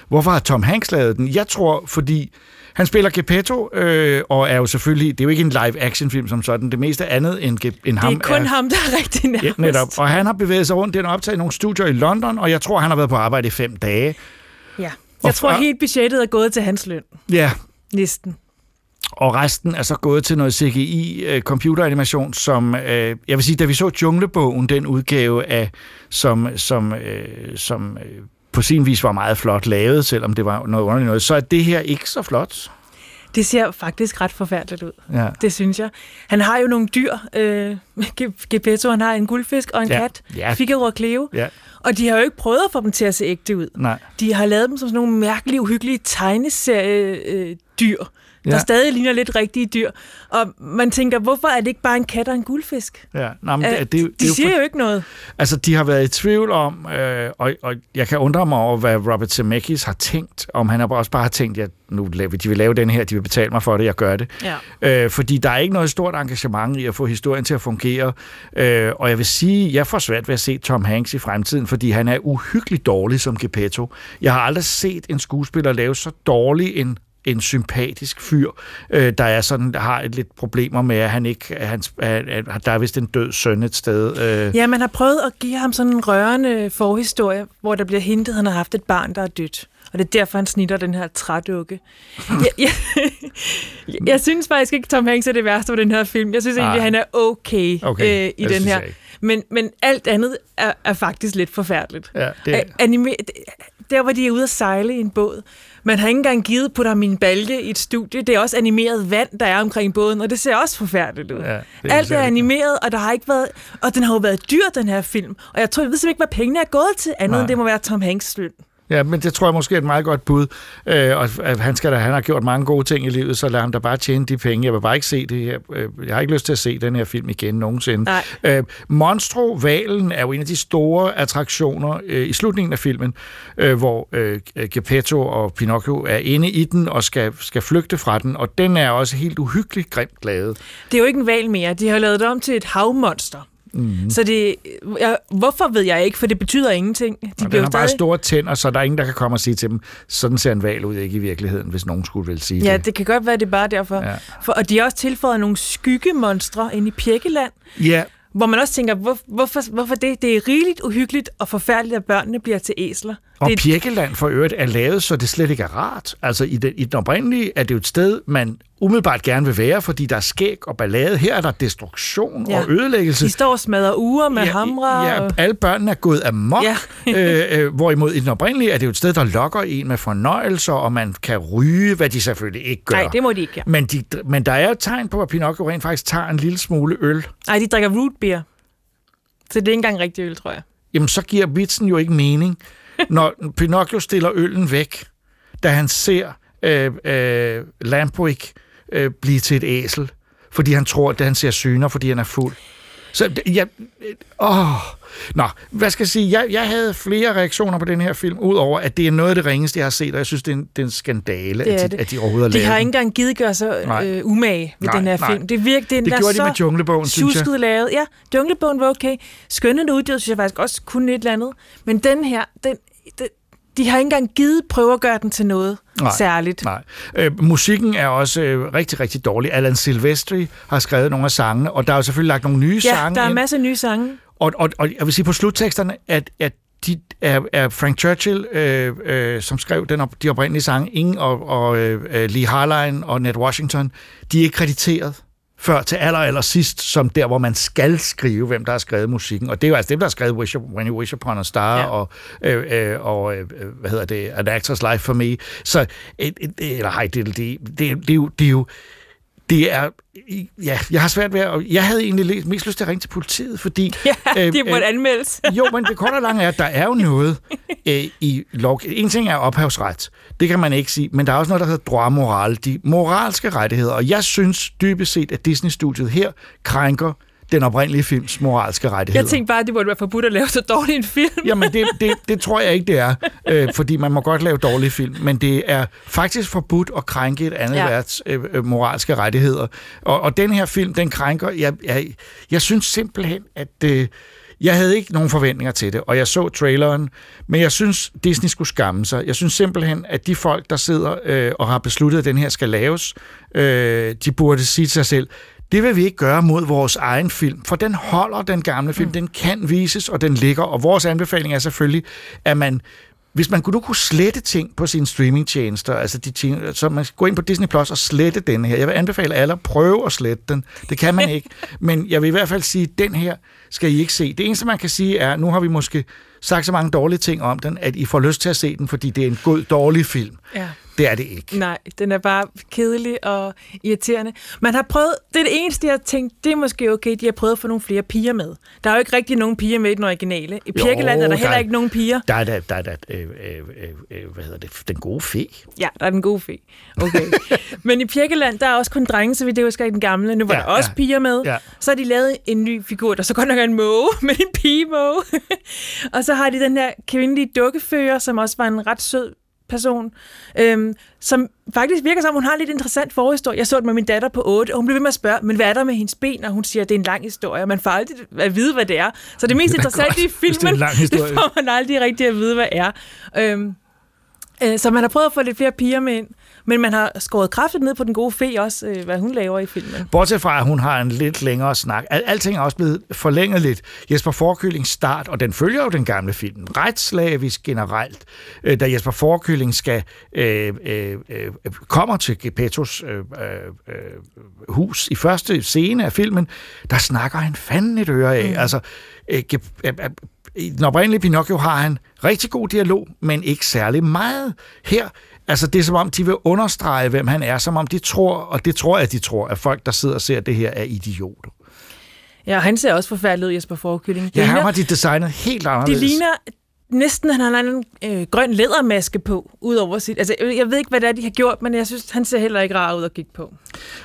Hvorfor har Tom Hanks lavet den? Jeg tror, fordi han spiller Geppetto, øh, og er jo selvfølgelig, det er jo ikke en live-action-film som sådan, det meste andet end, end Det ham er kun ham, der er rigtig nærmest. Ja, netop. Og han har bevæget sig rundt, den har optaget i nogle studier i London, og jeg tror, han har været på arbejde i fem dage. Ja. Og Jeg tror, fra- helt budgettet er gået til hans løn. Ja, Næsten. Og resten er så gået til noget CGI øh, computeranimation, som øh, jeg vil sige, da vi så Junglebogen, den udgave af, som, som, øh, som øh, på sin vis var meget flot lavet, selvom det var noget underligt noget, så er det her ikke så flot. Det ser faktisk ret forfærdeligt ud. Ja. Det synes jeg. Han har jo nogle dyr. Øh, Ge- Geppetto, han har en guldfisk og en Ja. kat. Ja. Figaro og Cleo. Ja, Og de har jo ikke prøvet at få dem til at se ægte ud. nej. De har lavet dem som sådan nogle mærkelige, uhyggelige tegneseriedyr, øh, dyr, der Ja. stadig ligner lidt rigtige dyr. Og man tænker, hvorfor er det ikke bare en kat og en guldfisk? Ja, nej, men Øh, det, det, det, de det er jo siger for- jo ikke noget. Altså, de har været i tvivl om, øh, og, og jeg kan undre mig over, hvad Robert Zemeckis har tænkt, om han har også bare har tænkt, at nu laver, de vil lave den her, de vil betale mig for det, jeg gør det. Ja. Øh, fordi der er ikke noget stort engagement i at få historien til at fungere. Øh, og jeg vil sige, jeg får svært ved at se Tom Hanks i fremtiden, fordi han er uhyggeligt dårlig som Geppetto. Jeg har aldrig set en skuespiller lave så dårlig en en sympatisk fyr, øh, der er sådan, der har et lidt problemer med, at han ikke, at han, at, at, der er vist en død søn et sted. Øh, Ja, man har prøvet at give ham sådan en rørende forhistorie, hvor der bliver hintet, at han har haft et barn, der er dødt. Og det er derfor, han snitter den her trædukke. jeg, jeg, jeg, synes faktisk ikke, Tom Hanks er det værste ved den her film. Jeg synes egentlig, Nej. han er okay, Okay, øh, i den her. Men, men alt andet er, er faktisk lidt forfærdeligt. Ja, det Anime, der, hvor de er ude at sejle i en båd. Man har ikke engang givet på i en balje i et studie. Det er også animeret vand, der er omkring båden, og det ser også forfærdeligt ud. Ja, det er Alt er animeret, og der har ikke været... Og den har jo været dyr, den her film. Og jeg tror, jeg ved simpelthen ikke, hvad pengene er gået til, andet Nej. end det må være Tom Hanks løn. Ja, men det tror jeg måske er et meget godt bud. Øh, og at han, skal da, han har gjort mange gode ting i livet, så lad ham da bare tjene de penge. Jeg vil bare ikke se det her. Øh, Jeg har ikke lyst til at se den her film igen nogensinde. Nej. Øh, Monstro Valen er jo en af de store attraktioner øh, i slutningen af filmen, øh, hvor øh, Geppetto og Pinocchio er inde i den og skal, skal flygte fra den, og den er også helt uhyggeligt grimt lavet. Det er jo ikke en val mere. De har lavet det om til et havmonster. Mm. Så det, jeg, hvorfor ved jeg ikke, for det betyder ingenting. De og den har jo bare stadig... store tænder, så der er ingen, der kan komme og sige til dem, sådan ser en val ud ikke i virkeligheden, hvis nogen skulle vel sige Ja, det. det kan godt være, det er bare derfor. Ja. For, og de har også tilføjet nogle skyggemonstre ind i Pirkeland, Ja, hvor man også tænker, hvor, hvorfor, hvorfor det? Det er rigeligt uhyggeligt og forfærdeligt, at børnene bliver til æsler. Og det, Pirkeland for øvrigt er lavet, så det slet ikke er rart. Altså i den, i den oprindelige er det jo et sted, man umiddelbart gerne vil være, fordi der er skæg og ballade. Her er der destruktion ja. Og ødelæggelse. de står og smadrer uger med ja, hamre. Ja, og... alle børnene er gået amok, ja. Øh, øh, hvorimod i den oprindelige er det jo et sted, der lokker en med fornøjelser, og man kan ryge, hvad de selvfølgelig ikke gør. Nej, det må de ikke. Ja. men, de, men der er et tegn på, at Pinocchio rent faktisk tager en lille smule øl. Nej, de drikker root beer. Så det er ikke engang rigtig øl, tror jeg. Jamen, så giver vitsen jo ikke mening, når Pinocchio stiller øllen væk, da han ser øh, øh, Lampwick øh, blive til et æsel, fordi han tror, at han ser syner, fordi han er fuld. Så det- jeg... Øh, åh. Nå, hvad skal jeg sige? Jeg, jeg havde flere reaktioner på den her film, udover at det er noget af det ringeste, jeg har set, og jeg synes, det er en, det er en skandale, Det er at, de, det. at de overhovedet har De har lavet ikke engang givet gøre sig Nej. øh, umage ved Nej, den her nej. film. Det er virkelig, den Det gjorde de med Junglebogen, synes jeg. lavet. Ja, Junglebogen var okay. Skønne uddyret, synes jeg faktisk også kunne et eller andet. Men den her, den, den, de har ikke engang givet prøve at gøre den til noget Nej, særligt. Nej. Øh, musikken er også øh, rigtig, rigtig dårlig. Alan Silvestri har skrevet nogle af sangene, og der er jo selvfølgelig lagt nogle nye Ja, sange der er ind. masser af nye sange. Og, og, og jeg vil sige på slutteksterne, at, at de er, er Frank Churchill, øh, øh, som skrev den op, de oprindelige sange, Ingen og, og øh, Lee Harline og Ned Washington, de er ikke krediteret før til aller, aller sidst, som der, hvor man skal skrive, hvem der har skrevet musikken. Og det er jo altså dem, der har skrevet Wish, When You Wish Upon a Star Ja. og, øh, øh, og øh, hvad hedder det, An Actor's Life for Me. Så, øh, øh, eller hej, det, det, det, det, det, er jo- det er jo det er, ja, jeg har svært ved at, jeg havde egentlig læst- mest lyst til at ringe til politiet, fordi... Ja, de burde anmeldes. jo, men det korte og lange er, at der er jo noget øh, i lov. En ting er ophavsret, det kan man ikke sige, men der er også noget, der hedder droit moral, de moralske rettigheder, og jeg synes dybest set, at Disney-studiet her krænker den oprindelige films moralske rettigheder. Jeg tænkte bare, at det burde være forbudt at lave så dårlig en film. Jamen, det, det, det tror jeg ikke, det er, øh, fordi man må godt lave dårlige film, men det er faktisk forbudt at krænke et andet ja. Værts øh, øh, moralske rettigheder. Og, og den her film, den krænker... Jeg, jeg, jeg synes simpelthen, at... Øh, jeg havde ikke nogen forventninger til det, og jeg så traileren, men jeg synes, Disney skulle skamme sig. Jeg synes simpelthen, at de folk, der sidder øh, og har besluttet, at den her skal laves, øh, de burde sige til sig selv, det vil vi ikke gøre mod vores egen film, for den holder den gamle film, mm. den kan vises, og den ligger, og vores anbefaling er selvfølgelig, at man hvis man kunne, nu kunne slette ting på sine streamingtjenester, altså de ting, så man skal gå ind på Disney Plus og slette den her. Jeg vil anbefale alle at prøve at slette den. Det kan man ikke. Men jeg vil i hvert fald sige, at den her skal I ikke se. Det eneste, man kan sige, er, nu har vi måske sagt så mange dårlige ting om den, at I får lyst til at se den, fordi det er en god, dårlig film. Ja. Det er det ikke. Nej, den er bare kedelig og irriterende. Man har prøvet, det er det eneste, jeg har tænkt, det er måske okay, de har prøvet at få nogle flere piger med. Der er jo ikke rigtig nogen piger med i den originale. I Pirkeland er der der heller er- ikke nogen piger. Der er der er da øh, øh, øh, øh, hvad hedder det, den gode fe. Ja, der er den gode fe. Okay. Men i Pirkeland, der er også kun drenge, så vidt det husker i den gamle. Nu var ja, der også ja. piger med. Ja. Så har de lavet en ny figur, der så godt nok er en måge, men en pigemåge. og så har de den her kvindelige dukkefører, som også var en ret sød person, øhm, som faktisk virker som, hun har en lidt interessant forhistorie. Jeg så det med min datter på 8, og hun blev ved med at spørge, men hvad er der med hendes ben? Og hun siger, at det er en lang historie, og man får aldrig at vide, hvad det er. Så det mest Det er interessante i godt, hvis det er en filmen, lang det historie. får man aldrig rigtig at vide, hvad er. Øhm, øh, så man har prøvet at få lidt flere piger med ind, men man har skåret kraftigt ned på den gode fe også, øh, hvad hun laver i filmen. Bortset fra, at hun har en lidt længere snak. Al- alting er også blevet forlænget lidt. Jesper Forkylling start, og den følger jo den gamle film, retslavisk generelt, øh, da Jesper Forkylling skal øh, øh, øh, kommer til Gepettos øh, øh, øh, hus i første scene af filmen, der snakker han fanden et øre af. Mm. Altså, øh, øh, øh, i den oprindelige Pinocchio har han rigtig god dialog, men ikke særlig meget. Her, altså det er som om, de vil understrege, hvem han er, som om de tror, og det tror jeg, de tror, at folk, der sidder og ser det her, er idioter. Ja, og han ser også forfærdelig ud, Jesper Forkylling. Det Ja, ligner- har de designet helt Det anderledes. ligner næsten, han har en øh, grøn lædermaske på, ud over sit... Altså, jeg ved ikke, hvad det er, de har gjort, men jeg synes, han ser heller ikke rar ud at kigge på.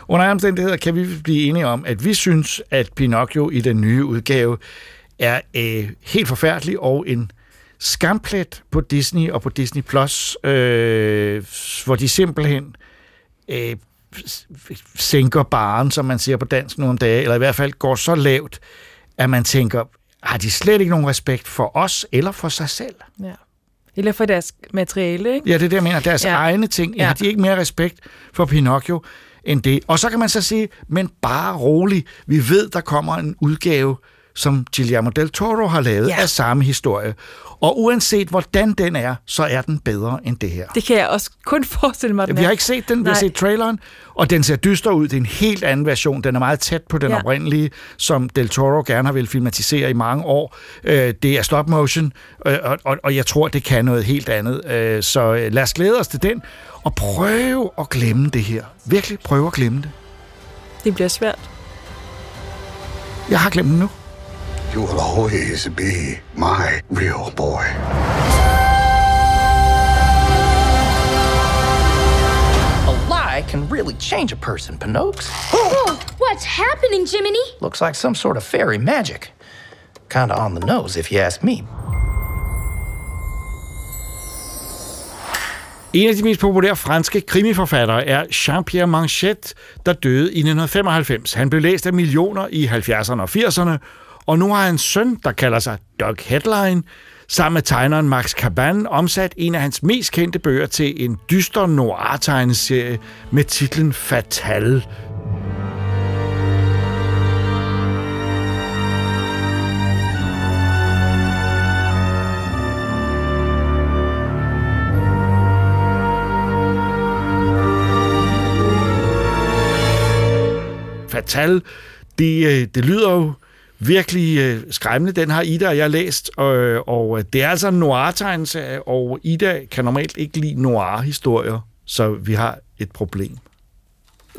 Under omstændigheder kan vi blive enige om, at vi synes, at Pinocchio i den nye udgave er øh, helt forfærdelig og en skamplet på Disney og på Disney Plus, øh, hvor de simpelthen øh, sænker baren, som man siger på dansk nogle dage, eller i hvert fald går så lavt, at man tænker, har de slet ikke nogen respekt for os eller for sig selv? Ja. Eller for deres materiale, ikke? Ja, det er det, jeg mener. Deres Ja. egne ting. Ja. Har de ikke mere respekt for Pinocchio end det? Og så kan man så sige, men bare rolig. Vi ved, der kommer en udgave, som Guillermo del Toro har lavet Ja. af samme historie. Og uanset hvordan den er, så er den bedre end det her. Det kan jeg også kun forestille mig, den Vi har ikke set den, vi har Nej. set traileren, og den ser dyster ud. Det er en helt anden version. Den er meget tæt på den Ja. oprindelige, som Del Toro gerne har vil filmatisere i mange år. Øh, Det er stop motion, øh, og- og, og jeg tror, det kan noget helt andet. Øh, Så lad os glæde os til den, og prøve at glemme det her. Virkelig prøve at glemme det. Det bliver svært. Jeg har glemt det nu. You will always be my real boy. A lie can really change a person, Pinocchio. What's happening, Jiminy? Looks like some sort of fairy magic. Kinda on the nose, if you ask me. En af de mest populære franske krimiforfattere er Jean-Pierre Manchette, der døde i 1995. Han blev læst af millioner i 70'erne og 80'erne, og nu har han en søn, der kalder sig Doug Headline, sammen med tegneren Max Caban omsat en af hans mest kendte bøger til en dyster noir-tegneserie med titlen Fatal. Fatal, det, øh, det lyder jo virkelig øh, skræmmende. Den har Ida og jeg læst, og, og øh, det er altså en noir-tegneserie, og Ida kan normalt ikke lide noir-historier, så vi har et problem.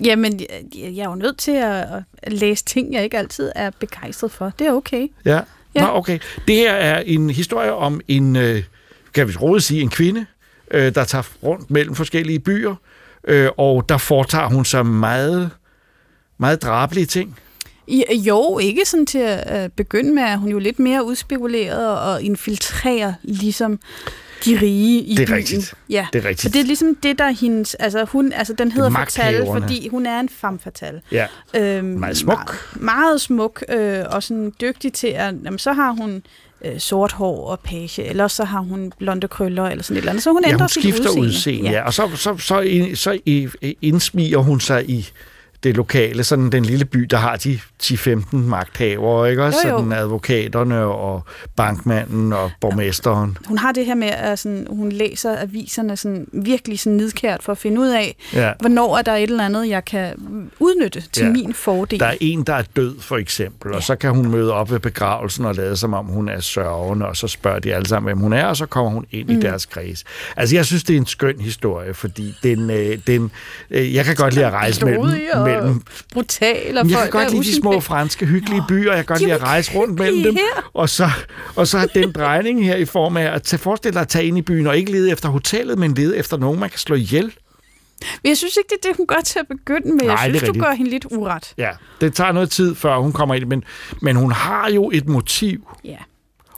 Jamen, jeg er jo nødt til at, læse ting, jeg ikke altid er begejstret for. Det er okay. Ja. Ja. ja. Nå, okay. Det her er en historie om en, øh, kan vi roligt sige, en kvinde, øh, der tager rundt mellem forskellige byer, øh, og der foretager hun sig meget, meget drabelige ting. I, jo, ikke sådan til at begynde med, hun jo lidt mere udspekuleret og infiltrerer ligesom de rige i Det er byen. rigtigt. Ja. Det er rigtigt. Så det er ligesom det, der er hendes... Altså, hun, altså den hedder Fatal, fordi hun er en femme fatale. Ja. Øhm, Meget smuk. Meget, meget smuk, øh, og sådan dygtig til at... Jamen, så har hun øh, sort hår og page, eller så har hun blonde krøller, eller sådan et eller andet. Så hun ja, ændrer hun sit skifter udseende. udseende, ja. Og så, så, så, så i- indsmiger hun sig i det lokale, sådan den lille by, der har de 10-15 magthavere, ikke også? Jo, jo. Sådan advokaterne og bankmanden og borgmesteren. Hun har det her med, at sådan, hun læser aviserne sådan, virkelig sådan nidkært for at finde ud af, Ja. hvornår er der et eller andet, jeg kan udnytte til Ja. min fordel. Der er en, der er død, for eksempel, og så kan hun møde op ved begravelsen og lade som om hun er sørgende, og så spørger de alle sammen, hvem hun er, og så kommer hun ind mm. i deres kreds. Altså, jeg synes, det er en skøn historie, fordi den, øh, den, øh, jeg kan godt lide at rejse mellem, mellem brutal, og jeg kan godt lide de små franske, hyggelige byer, jeg kan godt de lide at rejse rundt mellem dem. Og så, og så har den drejning her i form af at tage, forestille dig at tage ind i byen og ikke lede efter hotellet, men lede efter nogen, man kan slå ihjel. Men jeg synes ikke, det er det, hun gør til at begynde med. Nej, jeg synes, du gør hende lidt uret. Ja, det tager noget tid, før hun kommer ind, men, men hun har jo et motiv. Ja.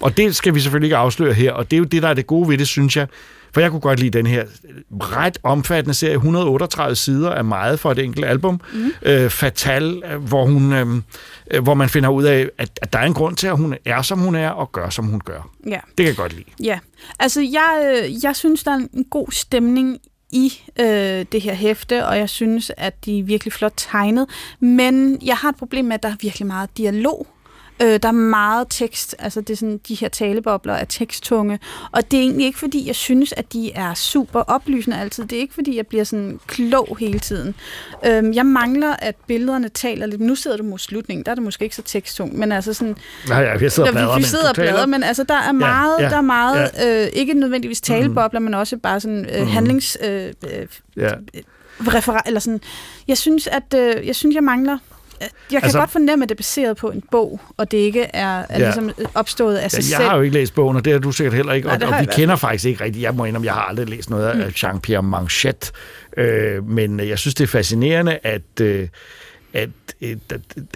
Og det skal vi selvfølgelig ikke afsløre her, og det er jo det, der er det gode ved det, synes jeg. For jeg kunne godt lide den her ret omfattende serie, 138 sider er meget for et enkelt album. Mm. Øh, Fatal, hvor, hun, øh, øh, hvor man finder ud af, at, at der er en grund til, at hun er, som hun er, og gør, som hun gør. Ja. Det kan jeg godt lide. Ja, altså jeg, øh, jeg synes, der er en god stemning i øh, det her hæfte, og jeg synes, at de er virkelig flot tegnet. Men jeg har et problem med, at der er virkelig meget dialog. Øh, der er meget tekst, altså det er sådan, de her talebobler er teksttunge, og det er egentlig ikke, fordi jeg synes, at de er super oplysende altid. Det er ikke, fordi jeg bliver sådan klog hele tiden. Øh, jeg mangler, at billederne taler lidt. Nu sidder du mod slutningen, der er det måske ikke så teksttung, men altså sådan, Nej, ja, jeg sidder og vi- vi mens sidder og bladrer, taler. men altså, der er meget, ja, der er meget ja. øh, ikke nødvendigvis talebobler, mm. men også bare sådan øh, Mhm. handlings... Øh, øh, Ja. referat, eller sådan. Jeg synes, at øh, jeg synes, jeg mangler... Jeg kan Altså- godt fornemme, at det er baseret på en bog, og det ikke er, er Ja. ligesom opstået af sig Ja, selv. jeg har jo ikke læst bogen, og det har du sikkert heller ikke. Nej, og, og jeg vi kender faktisk ikke rigtigt. Jeg må indrømme, jeg har aldrig læst noget Mm. af Jean-Pierre Manchette. Øh, men jeg synes, det er fascinerende, at, øh, at, at,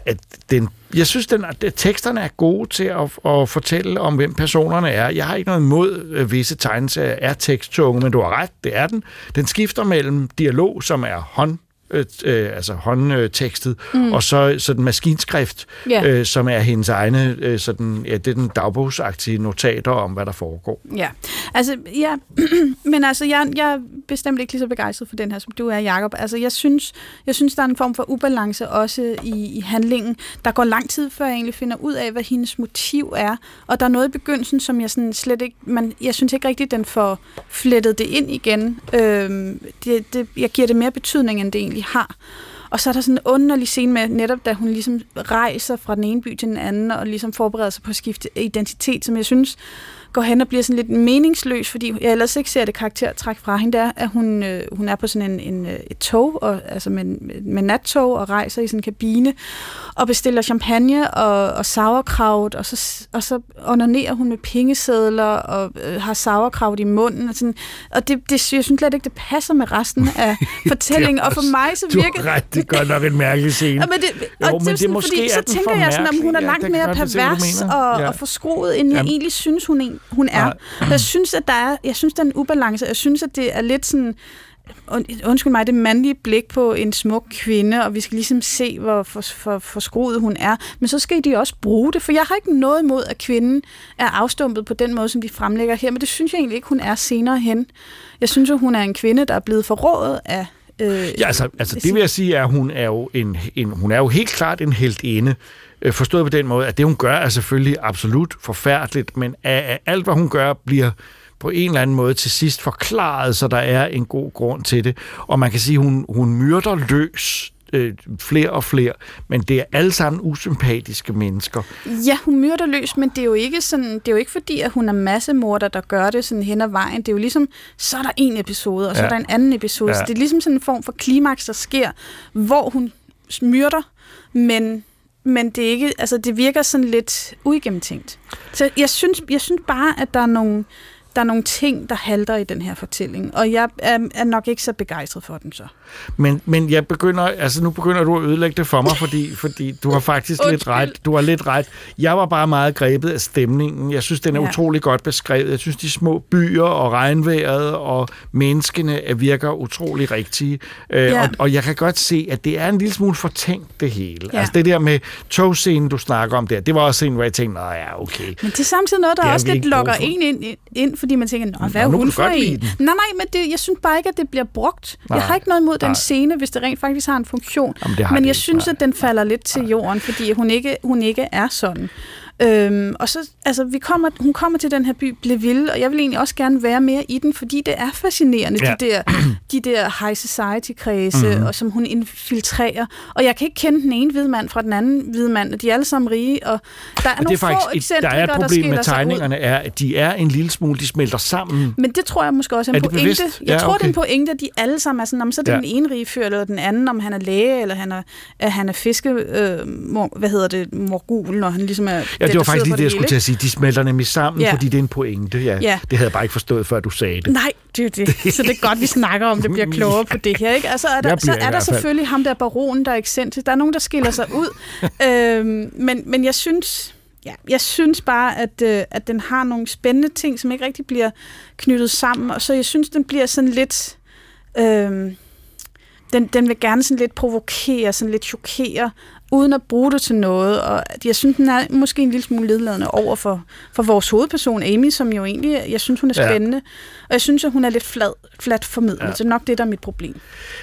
at, den, jeg synes, den, at teksterne er gode til at, at fortælle om, hvem personerne er. Jeg har ikke noget imod, at visse tegneserier er teksttunge, men du har ret, det er den. Den skifter mellem dialog, som er hånd øh, øh, altså håndtekstet, mm. og så sådan maskinskrift, Ja. øh, som er hendes egne, øh, sådan, ja, det er den dagbogsagtige notater om, hvad der foregår. Ja, altså, ja, men altså, jeg, jeg er bestemt ikke lige så begejstret for den her, som du er, Jacob. Altså, jeg synes, jeg synes, der er en form for ubalance også i, i handlingen. Der går lang tid, før jeg egentlig finder ud af, hvad hendes motiv er, og der er noget i begyndelsen, som jeg sådan slet ikke, man, jeg synes ikke rigtigt, den får flettet det ind igen. Øhm, det, det, jeg giver det mere betydning, end det egentlig har. Og så er der sådan en underlig scene med, netop da hun ligesom rejser fra den ene by til den anden, og ligesom forbereder sig på at skifte identitet, som jeg synes går hen og bliver sådan lidt meningsløs, fordi jeg ellers ikke ser det karaktertræk fra hende, der, at hun, øh, hun er på sådan en, en, øh, et tog, og, altså med, med nattog, og rejser i sådan en kabine, og bestiller champagne og, og sauerkraut, og så, og så onanerer hun med pengesedler, og øh, har sauerkraut i munden, og, sådan, og det, det, jeg synes slet ikke, det passer med resten af fortællingen, og for mig så Du virker... har ret, det er godt nok en mærkelig scene. Ja, men det, Jo, og men det, er det sådan, måske fordi, er så tænker jeg sådan, at hun er. Ja, langt det mere se, du pervers mener. og, Ja. og forskroet, end jeg Jamen. egentlig synes, hun, en- hun er. Jeg synes, at der er, jeg synes, der er en ubalance. Jeg synes, at det er lidt sådan, und- undskyld mig, det mandlige blik på en smuk kvinde, og vi skal ligesom se, hvor for, for, hun er. Men så skal de også bruge det, for jeg har ikke noget imod, at kvinden er afstumpet på den måde, som de fremlægger her, men det synes jeg egentlig ikke, hun er senere hen. Jeg synes jo, hun er en kvinde, der er blevet forrådet af Øh, Ja, altså, altså det vil jeg sige, er, at hun er jo, en, en, hun er jo helt klart en heldinde. Øh, Forstået på den måde, at det, hun gør, er selvfølgelig absolut forfærdeligt, men af, alt, hvad hun gør, bliver på en eller anden måde til sidst forklaret, så der er en god grund til det. Og man kan sige, at hun, hun myrder løs øh, flere og flere, men det er alle sammen usympatiske mennesker. Ja, hun myrder løs, men det er jo ikke sådan, det er jo ikke fordi, at hun er massemorder, der gør det sådan hen ad vejen. Det er jo ligesom, så er der en episode, og så Ja. er der en anden episode. Ja. Så det er ligesom sådan en form for klimaks, der sker, hvor hun myrder, men, men det, er ikke, altså, det virker sådan lidt uigennemtænkt. Så jeg synes, jeg synes bare, at der er nogle, der er nogle ting, der halter i den her fortælling, og jeg er, er nok ikke så begejstret for den så. Men, men jeg begynder, altså nu begynder du at ødelægge det for mig, fordi, fordi du har faktisk lidt Undskyld. ret. Du har lidt ret. Jeg var bare meget grebet af stemningen. Jeg synes, den er Ja. utrolig godt beskrevet. Jeg synes, de små byer og regnvejret og menneskene virker utrolig rigtige. Øh, Ja. og, og jeg kan godt se, at det er en lille smule fortænkt, det hele. Ja. Altså det der med togscenen, du snakker om der, det var også en, hvor jeg tænkte, nej ja, okay. Men det er samtidig noget, der Det også lidt for. en ind, ind, fordi man tænker, Nå, hvad er hun for en? den. Nej, nej, men det, jeg synes bare ikke, at det bliver brugt. Nej, jeg har ikke noget imod den nej. scene, hvis det rent faktisk har en funktion. Jamen, har men jeg ikke, synes, nej. at den falder lidt til jorden, fordi hun ikke, hun ikke er sådan. Øhm, og så, altså, vi kommer, hun kommer til den her by Bleville, og jeg vil egentlig også gerne være mere i den, fordi det er fascinerende, Ja. de der, de der high society-kredse, Mhm. mm-hmm. og som hun infiltrerer. Og jeg kan ikke kende den ene hvide mand fra den anden hvide mand, og de er alle sammen rige, og der er Og nogle få et, der er et problem skiller med tegningerne, er, at de er en lille smule, de smelter sammen. Men det tror jeg måske også er en Er pointe. bevidst? Jeg Ja, tror, det er en okay. pointe, at de alle sammen er sådan, om så er det Ja. den ene rige fyr, eller den anden, om han er læge, eller han er, han er fiske, øh, mor, hvad hedder det, morgul, når han ligesom er Ja, det var faktisk lige det, jeg skulle til at sige. De smelter nemlig sammen, Ja. fordi det er en pointe. Ja, Ja. Det havde jeg bare ikke forstået, før du sagde det. Nej, det er det. Så det er godt, vi snakker om det, bliver klogere på det her. Ikke? Altså, er der, så er der selvfølgelig ham der baronen, der er ekscentrisk. Der er nogen, der skiller sig ud. øhm, men, men jeg synes... Ja, jeg synes bare, at, øh, at den har nogle spændende ting, som ikke rigtig bliver knyttet sammen, og så jeg synes, den bliver sådan lidt... Øh, den, den vil gerne sådan lidt provokere, sådan lidt chokere, uden at bruge det til noget. Og jeg synes, den er måske en lille smule ledladende over for, for vores hovedperson, Amy, som jo egentlig, jeg synes, hun er Ja. spændende. Og jeg synes, at hun er lidt flad, flat formidlet. Ja. Ja. Så nok det, der er mit problem.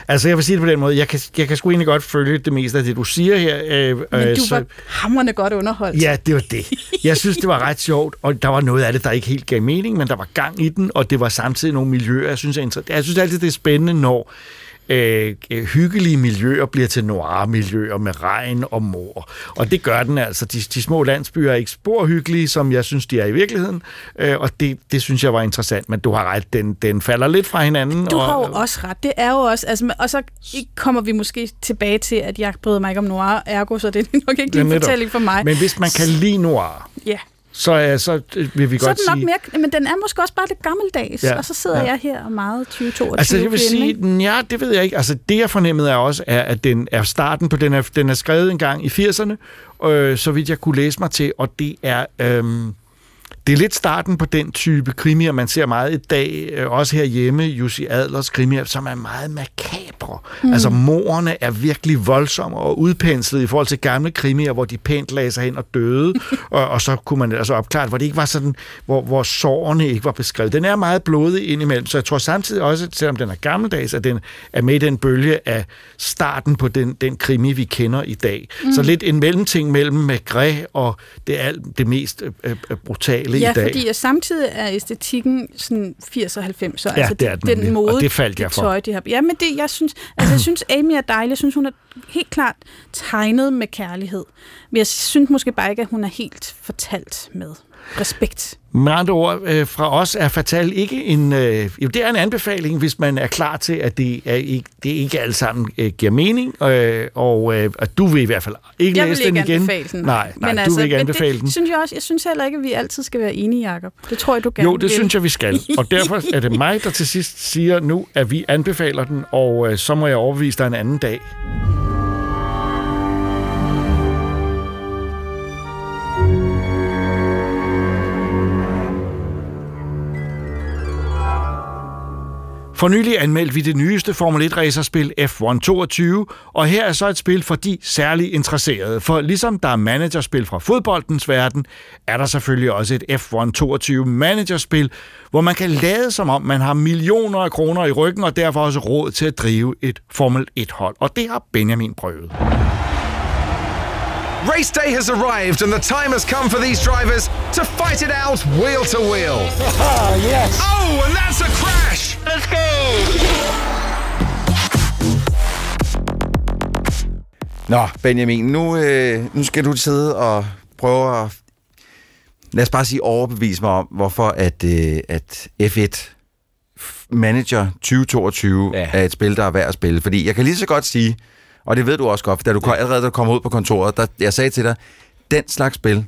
Altså, jeg vil sige det på den måde. Jeg kan, jeg kan sgu egentlig godt følge det meste af det, du siger her. Øh, Men øh, du var hamrende godt underholdt. Ja, det var det. Jeg synes, det var ret sjovt, og der var noget af det, der ikke helt gav mening, men der var gang i den, og det var samtidig nogle miljøer, jeg synes er interessant. Jeg synes altid, det er spændende, når øh, hyggelige miljøer bliver til noir-miljøer med regn og mor. Og det gør den altså. De, de små landsbyer er ikke spor hyggelige, som jeg synes, de er i virkeligheden, øh, og det, det synes jeg var interessant, men du har ret, den, den falder lidt fra hinanden. Du har og, jo også ret. Det er jo også... Altså, og så kommer vi måske tilbage til, at jeg bryder mig ikke om noir, ergo, så det er nok ikke din fortælling for mig. Men hvis man kan lide noir, Ja. Så, er, så vil vi Så godt den nok sige... mere... Men den er måske også bare lidt gammeldags. Ja, Og så sidder ja. jeg her og meget 2022 Altså, jeg vil sige, ja, det ved jeg ikke. Altså, det jeg fornemmede er også, er, at den er starten på, den er, den er skrevet en gang i 80'erne, øh, så vidt jeg kunne læse mig til, og det er... Øhm, det er lidt starten på den type krimier, man ser meget i dag, øh, også herhjemme, Jussi Adlers krimier, som er meget makabre. Mm. Altså morerne er virkelig voldsomme og udpenslet i forhold til gamle krimier, hvor de pænt lagde sig hen og døde, og, og så kunne man altså opklare hvor det ikke var sådan, hvor, hvor sårene ikke var beskrevet. Den er meget blodig indimellem, så jeg tror samtidig også, selvom den er gammeldags, at den er med i den bølge af starten på den, den krimi, vi kender i dag. Mm. Så lidt en mellemting mellem Maigret og det, alt, det mest øh, øh, brutale ja, i dag. Ja, fordi samtidig er æstetikken sådan 80 og 90'er. Ja, altså det er den, den mode, og det faldt jeg for. Tøj, de har. Ja, men det, jeg synes, altså, jeg synes, Amy er dejlig. Jeg synes, hun er helt klart tegnet med kærlighed. Men jeg synes måske bare ikke, at hun er helt fortalt med respekt. Med andre ord, øh, fra os er Fatal ikke en... Øh, jo, det er en anbefaling, hvis man er klar til, at det, er ikke, det ikke alt sammen øh, giver mening, øh, og øh, at du vil i hvert fald ikke jeg læse den igen. Ikke den. Nej, nej men du altså, vil ikke anbefale det, den. Synes jeg, også, jeg synes heller ikke, at vi altid skal være enige, Jacob. Det tror jeg, du gerne Jo, det vil. synes jeg, vi skal. Og derfor er det mig, der til sidst siger nu, at vi anbefaler den, og øh, så må jeg overbevise dig en anden dag. For nylig anmeldte vi det nyeste Formel 1-racerspil F1 22, og her er så et spil for de særligt interesserede. For ligesom der er managerspil fra fodboldens verden, er der selvfølgelig også et F1 22 managerspil, hvor man kan lade som om, man har millioner af kroner i ryggen, og derfor også råd til at drive et Formel 1-hold. Og det har Benjamin prøvet. Race day has arrived, and the time has come for these drivers to fight it out wheel to wheel. yes. Oh, and that's a crash! Let's go! Nå, Benjamin, nu, øh, nu skal du sidde og prøve at, lad os bare sige, overbevise mig om, hvorfor at, øh, at F1 Manager 2022 ja. er et spil, der er værd at spille. Fordi jeg kan lige så godt sige, og det ved du også godt, da du allerede da du kom ud på kontoret, der, jeg sagde til dig, den slags spil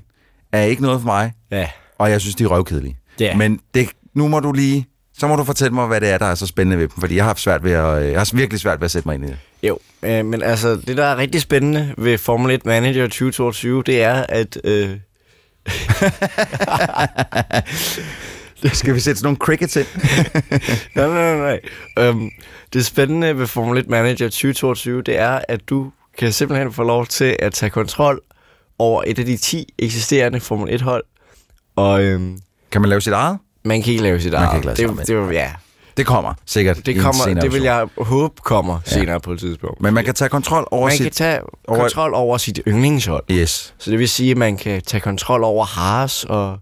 er ikke noget for mig, ja. og jeg synes, de er røvkedelige. Ja. Men det, nu må du lige, så må du fortælle mig, hvad det er, der er så spændende ved dem, fordi jeg har haft svært ved at, jeg har virkelig svært ved at sætte mig ind i det. Jo, øh, men altså, det der er rigtig spændende ved Formel 1 Manager 2022, det er, at... Øh... Skal vi sætte sådan nogle crickets ind? nej, nej, nej. nej. Um, det spændende ved Formel 1 Manager 2022, det er, at du kan simpelthen få lov til at tage kontrol over et af de 10 eksisterende Formel 1-hold. Og, øhm, kan man lave sit eget? Man kan ikke lave sit man eget. Lave det, det, det, ja. det kommer sikkert. Det, kommer, det vil jeg håbe kommer ja. senere på et tidspunkt. Men man kan tage kontrol over man sit... Man kan tage over... kontrol over sit yndlingshold. Yes. Så det vil sige, at man kan tage kontrol over Haas og,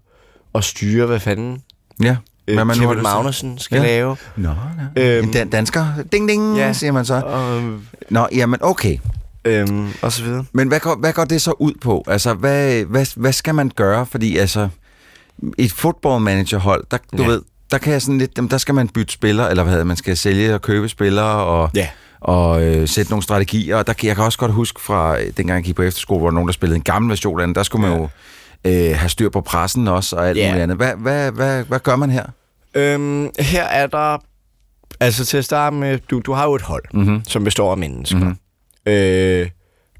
og styre, hvad fanden Ja. Hvad man Kevin Magnussen skal ja. lave. Nå, ja. øhm, en dan- dansker. Ding, ding, ja. siger man så. Um, Nå, jamen, okay. Øhm, og så videre. Men hvad går, hvad går det så ud på? Altså, hvad, hvad, hvad skal man gøre? Fordi, altså, et football manager hold, der, du ja. ved, der kan jeg sådan lidt, der skal man bytte spillere, eller hvad hedder man skal sælge og købe spillere, og, ja. og øh, sætte nogle strategier. Og der, jeg kan også godt huske fra, dengang jeg gik på efterskole, hvor der nogen, der spillede en gammel version af den, der skulle man jo øh, have styr på pressen også, og alt yeah. muligt andet. Hvad, hvad, hvad, hvad gør man her? Øhm, her er der... Altså til at starte med, du, du har jo et hold, mm-hmm. som består af mennesker. Mm-hmm. Øh,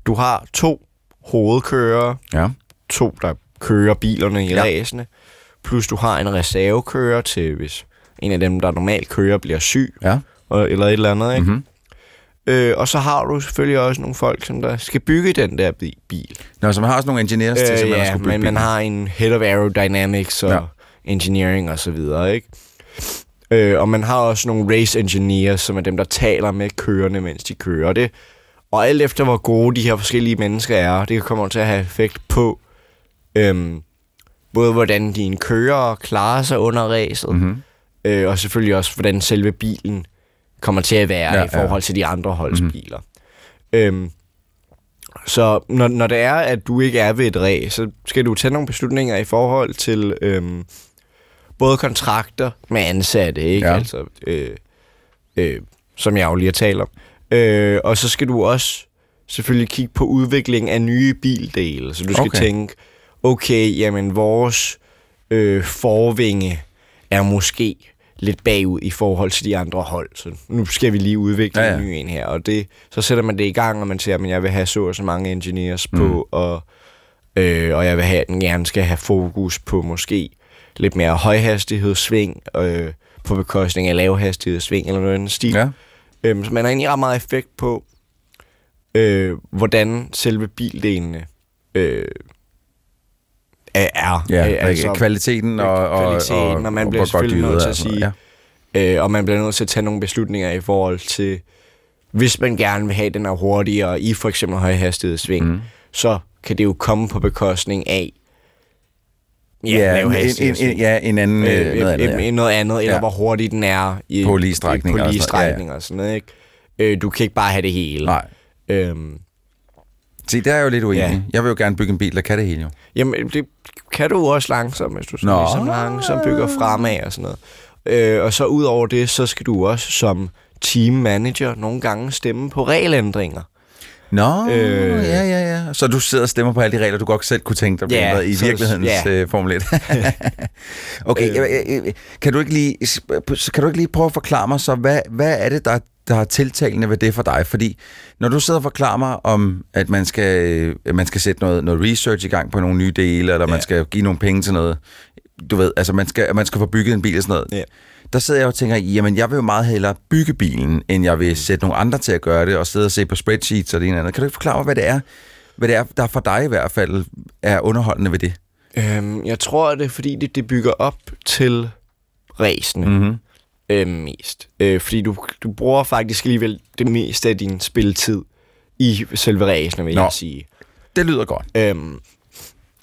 du har to hovedkører, ja. to, der kører bilerne i ja. ræsene, plus du har en reservekører til, hvis en af dem, der normalt kører, bliver syg, ja. og, eller et eller andet. Ikke? Mm-hmm. Øh, og så har du selvfølgelig også nogle folk, som der skal bygge den der bil. Nå, så man har også nogle engineers øh, til, som ja, skal bygge men man har en head of aerodynamics og ja. engineering og så videre, ikke? Øh, og man har også nogle race engineers, som er dem, der taler med kørende, mens de kører. Og, det, og alt efter, hvor gode de her forskellige mennesker er, det kommer til at have effekt på øhm, både, hvordan dine kører klarer sig under racet, mm-hmm. øh, og selvfølgelig også, hvordan selve bilen kommer til at være ja, i forhold til de andre holdsbiler. Mm-hmm. Øhm, så når, når det er, at du ikke er ved et race, så skal du tage nogle beslutninger i forhold til øhm, både kontrakter med ansatte, ikke? Ja. Altså, øh, øh, som jeg jo lige har talt om. Øh, og så skal du også selvfølgelig kigge på udvikling af nye bildele. Så du skal Okay. tænke, okay, jamen vores øh, forvinge er måske lidt bagud i forhold til de andre hold. Så nu skal vi lige udvikle Ja, ja. en ny en her. Og det, så sætter man det i gang, og man siger, at jeg vil have så og så mange engineers på, Mm. og, øh, og jeg vil have, at den gerne skal have fokus på måske lidt mere højhastighedssving, øh, på bekostning af lavhastighedssving eller noget andet stil. Ja. Øhm, så man har egentlig ret meget effekt på, øh, hvordan selve bildelene øh, er. Ja, altså, kvaliteten og, og, kvaliteten, og, og man bliver selvfølgelig nødt til at sige, ja. øh, og man bliver nødt til at tage nogle beslutninger i forhold til, hvis man gerne vil have den her hurtigere i for eksempel højhastighedssving, mm. så kan det jo komme på bekostning af Ja, ja en, en, en, ja, en anden, øh, øh, noget andet, ja. noget andet eller ja. hvor hurtigt den er i, på lige strækning, på lige strækning og, ja, ja. og sådan noget. Ikke? Øh, du kan ikke bare have det hele. Nej. Øhm, Se, der er jeg jo lidt uenig. Ja. Jeg vil jo gerne bygge en bil, der kan det hele jo. Jamen, det kan du også langsomt, hvis du skal ligesom langsomt bygger fremad og sådan noget. Øh, og så ud over det, så skal du også som team manager nogle gange stemme på regelændringer. Nå, øh, ja, ja, ja. Så du sidder og stemmer på alle de regler, du godt selv kunne tænke dig ja, i virkelighedens ja. uh, Formel 1. okay, øh. kan, du ikke lige, kan du ikke lige prøve at forklare mig så, hvad, hvad er det, der, der er tiltalende ved det for dig? Fordi når du sidder og forklarer mig om, at man skal, man skal sætte noget, noget research i gang på nogle nye dele, eller ja. man skal give nogle penge til noget, du ved, altså man skal, man skal få bygget en bil og sådan noget. Ja der sidder jeg og tænker, jamen jeg vil jo meget hellere bygge bilen, end jeg vil mm. sætte nogle andre til at gøre det, og sidde og se på spreadsheets og det ene andet. Kan du ikke forklare mig, hvad det er, hvad det er, der for dig i hvert fald er underholdende ved det? Øhm, jeg tror, det er fordi, det, det bygger op til ræsene mm-hmm. Øh, mest. Øh, fordi du, du bruger faktisk alligevel det meste af din spilletid i selve ræsene, vil Nå, jeg sige. Det lyder godt. Øhm,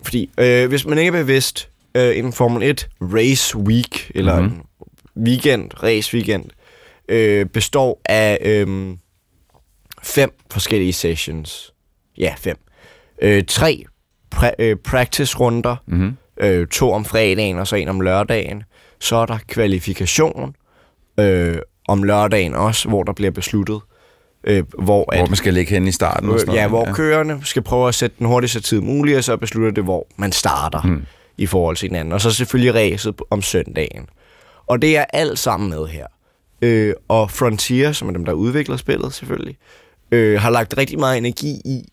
fordi øh, hvis man ikke er bevidst, øh, en Formel 1 race week, eller mm-hmm. en weekend, race weekend, øh, består af øh, fem forskellige sessions. Ja, fem. Øh, tre pra- øh, practice-runder, mm-hmm. øh, to om fredagen og så en om lørdagen. Så er der kvalifikation øh, om lørdagen også, hvor der bliver besluttet, øh, hvor, at, hvor man skal ligge hen i starten. Øh, ja, hvor ja. kørerne skal prøve at sætte den hurtigste tid muligt, og så beslutter det, hvor man starter mm. i forhold til hinanden. Og så selvfølgelig ræset om søndagen. Og det er alt sammen med her. Øh, og Frontier, som er dem, der udvikler spillet selvfølgelig, øh, har lagt rigtig meget energi i,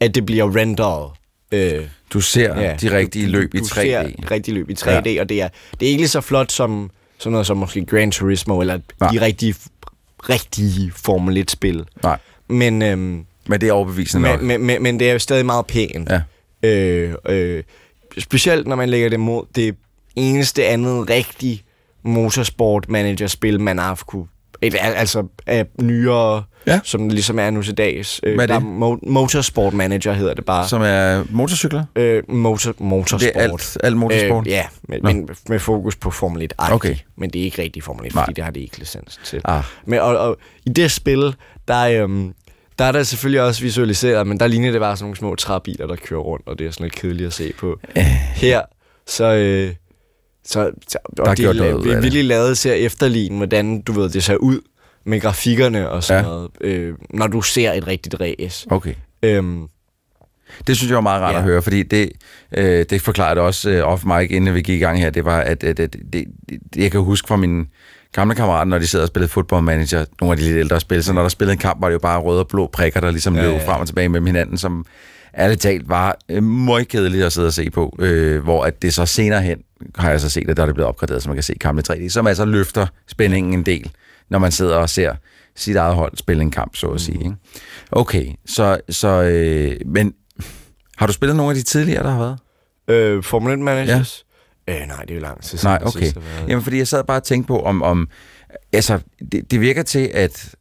at det bliver renderet. Øh, du ser ja, de rigtige løb du, i 3D. Du ser rigtige løb i 3D, ja. og det er, det er ikke lige så flot som sådan noget som måske Gran Turismo, eller Nej. de rigtige, rigtige Formel 1-spil. Nej. Men, øhm, men det er overbevisende nok. Men, men, men det er jo stadig meget pænt. Ja. Øh, øh, specielt når man lægger det mod det eneste andet rigtige motorsport manager-spil, man har kunne et, altså af nyere, ja. som ligesom er nu til dags. Øh, Hvad er det? Mo- motorsport Manager hedder det bare. Som er motorcykler? Øh, motor, motorsport. Det er alt, alt motorsport? Øh, ja, men, men med fokus på Formel 1. Ej, okay. Men det er ikke rigtig Formel 1, Nej. fordi det har det ikke licens til. Ah. Men og, og, i det spil, der, øhm, der er der selvfølgelig også visualiseret, men der ligner det bare sådan nogle små træbiler, der kører rundt, og det er sådan lidt kedeligt at se på. Øh. Her, så... Øh, så, så og der det er vi virkelig lavet til at efterligne, hvordan du ved, det ser ud med grafikkerne og sådan ja. noget, øh, når du ser et rigtigt race. Okay. Øhm, det synes jeg var meget rart ja. at høre, fordi det, øh, det forklarede også øh, off mic, inden vi gik i gang her, det var, at, at, at det, det, jeg kan huske fra mine gamle kammerater, når de sidder og spillede football manager, nogle af de lidt ældre spil, så når der spillede en kamp, var det jo bare røde og blå prikker, der ligesom ja, løb ja. frem og tilbage med hinanden, som ærligt talt var øh, meget kedeligt at sidde og se på, øh, hvor at det så senere hen, har jeg så set det, der er det blevet opgraderet, så man kan se kampen i 3D, som altså løfter spændingen en del, når man sidder og ser sit eget hold spille en kamp, så at sige. Ikke? Okay, så, så øh, men har du spillet nogle af de tidligere, der har været? Øh, Formel 1 Managers? Ja. Øh, nej, det er jo langt til Nej, okay. Sidst, Jamen, fordi jeg sad bare og tænkte på, om, om altså, det, det virker til, at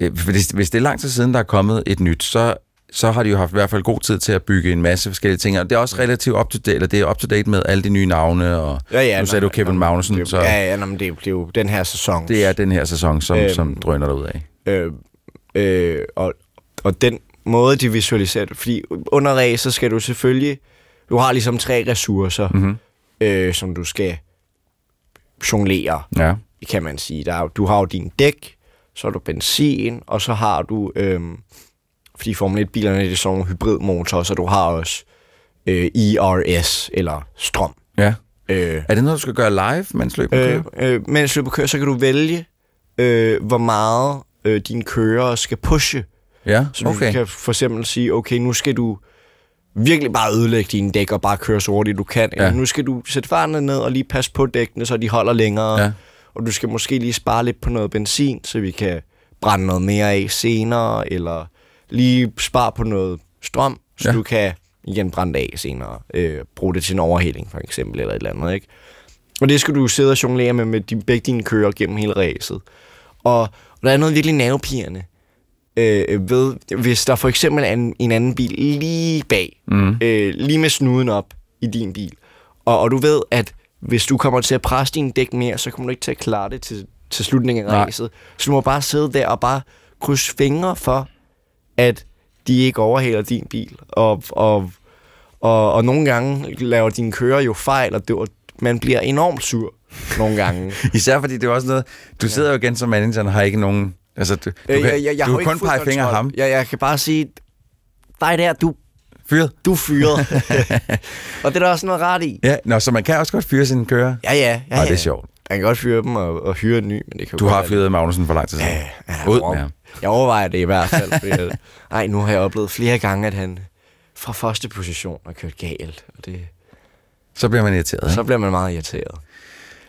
øh, hvis, hvis det er lang tid siden, der er kommet et nyt, så så har de jo haft i hvert fald god tid til at bygge en masse forskellige ting, og det er også relativt up to date, eller det er up to date med alle de nye navne, og ja, ja, nu sagde du Kevin Magnussen. Det, så ja, ja, men det, er, jo den her sæson. Det er den her sæson, som, øhm, som drøner ud af. Øh, øh, og, og den måde, de visualiserer det, fordi under race, så skal du selvfølgelig, du har ligesom tre ressourcer, mm-hmm. øh, som du skal jonglere, ja. kan man sige. Der, du har jo din dæk, så har du benzin, og så har du... Øh, fordi Formel 1-bilerne det er sådan nogle hybridmotorer, så du har også øh, ERS, eller strøm. Ja. Øh, er det noget, du skal gøre live, mens løbet kører? Øh, øh, mens løbet kører, så kan du vælge, øh, hvor meget øh, dine kører skal pushe. Ja, så okay. du kan for eksempel sige, okay, nu skal du virkelig bare ødelægge dine dæk og bare køre så hurtigt du kan. Ja. Eller nu skal du sætte farten ned og lige passe på dækkene, så de holder længere. Ja. Og du skal måske lige spare lidt på noget benzin, så vi kan brænde noget mere af senere, eller lige spare på noget strøm, så Ja. du kan igen brænde det af senere. Øh, bruge det til en overhaling, for eksempel, eller et eller andet, ikke? Og det skal du sidde og jonglere med, med de, begge dine kører gennem hele ræset. Og, og der er noget virkelig nervepirrende øh, ved, hvis der for eksempel er en, en anden bil lige bag, Mm. øh, lige med snuden op i din bil, og, og du ved, at hvis du kommer til at presse din dæk mere, så kommer du ikke til at klare det til, til slutningen af ræset. Så du må bare sidde der og bare krydse fingre for, at de ikke overhaler din bil. Og, og, og, og nogle gange laver dine kører jo fejl, og det, og man bliver enormt sur nogle gange. Især fordi det er også noget... Du sidder jo igen som manager og har ikke nogen... Altså, du, du Øh, kan, jeg, jeg, jeg du kan kun pege fingre af ham. Jeg, jeg kan bare sige, dig der, du, Fyret. du er fyret. og det er der også noget ret i. Ja, nå, så man kan også godt fyre sine kører. Ja, ja. ja, ja. det er sjovt. Man kan godt fyre dem og, og hyre en ny, men det kan Du har fyret Magnussen for lang tid siden. Ja, ja, Ud med ham. Jeg overvejer det i hvert fald. Fordi, at- ej, nu har jeg oplevet flere gange, at han fra første position har kørt galt. Og det, Så bliver man irriteret. så Ikke? bliver man meget irriteret.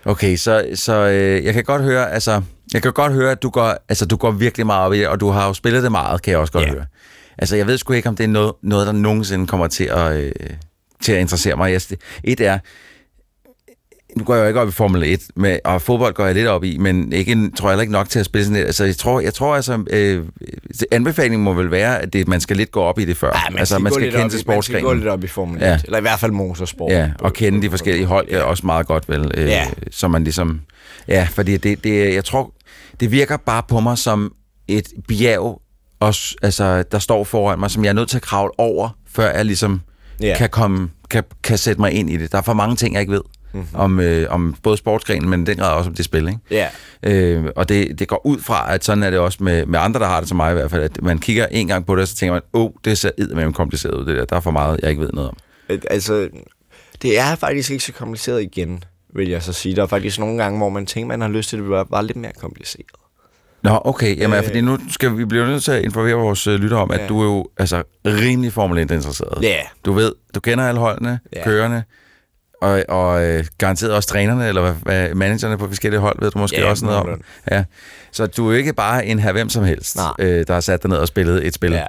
Okay, så, så øh, jeg kan godt høre, altså, jeg kan godt høre, at du går, altså, du går virkelig meget op i det, og du har jo spillet det meget, kan jeg også godt Ja. høre. Altså, jeg ved sgu ikke, om det er noget, noget der nogensinde kommer til at, øh, til at interessere mig. Jeg, et er, nu går jeg jo ikke op i Formel 1, med, og fodbold går jeg lidt op i, men ikke, tror jeg heller ikke nok til at spille sådan et. Altså, jeg tror, jeg tror altså, øh, anbefalingen må vel være, at det, man skal lidt gå op i det før. Ja, man altså, skal man skal lidt kende til i- Man skal gå sportsgrenen. lidt op i Formel 1. Ja. Eller i hvert fald motorsport. Ja, og kende de forskellige hold ja. også meget godt, vel? Øh, Ja. Så man ligesom... Ja, fordi det, det, jeg tror, det virker bare på mig som et bjerg, også, altså, der står foran mig, som jeg er nødt til at kravle over, før jeg ligesom Ja. kan, komme, kan, kan sætte mig ind i det. Der er for mange ting, jeg ikke ved mm-hmm. om, øh, om både sportsgrenen, men den grad også om det spil, ikke? Ja. Øh, og det, det går ud fra, at sådan er det også med, med andre, der har det som mig i hvert fald, at man kigger en gang på det, og så tænker man, åh, oh, det ser eddermame kompliceret ud, det der. Der er for meget, jeg ikke ved noget om. Øh, Altså, det er faktisk ikke så kompliceret igen, vil jeg så sige. Der er faktisk nogle gange, hvor man tænker, man har lyst til, at det var, var lidt mere kompliceret. Nå, okay. Jamen, Øh. fordi nu skal vi blive nødt til at informere vores øh, lyttere om, at Ja. du er jo altså rimelig Formel 1 interesseret. Ja. Du ved, du kender alle holdene, Ja. ja. Og, og øh, garanteret også trænerne, eller hvad, hvad, managerne på forskellige hold, ved du måske Ja, også noget om. Ja. Så du er jo ikke bare en her hvem som helst, Nej. øh, der har sat dig ned og spillet et spil Ja.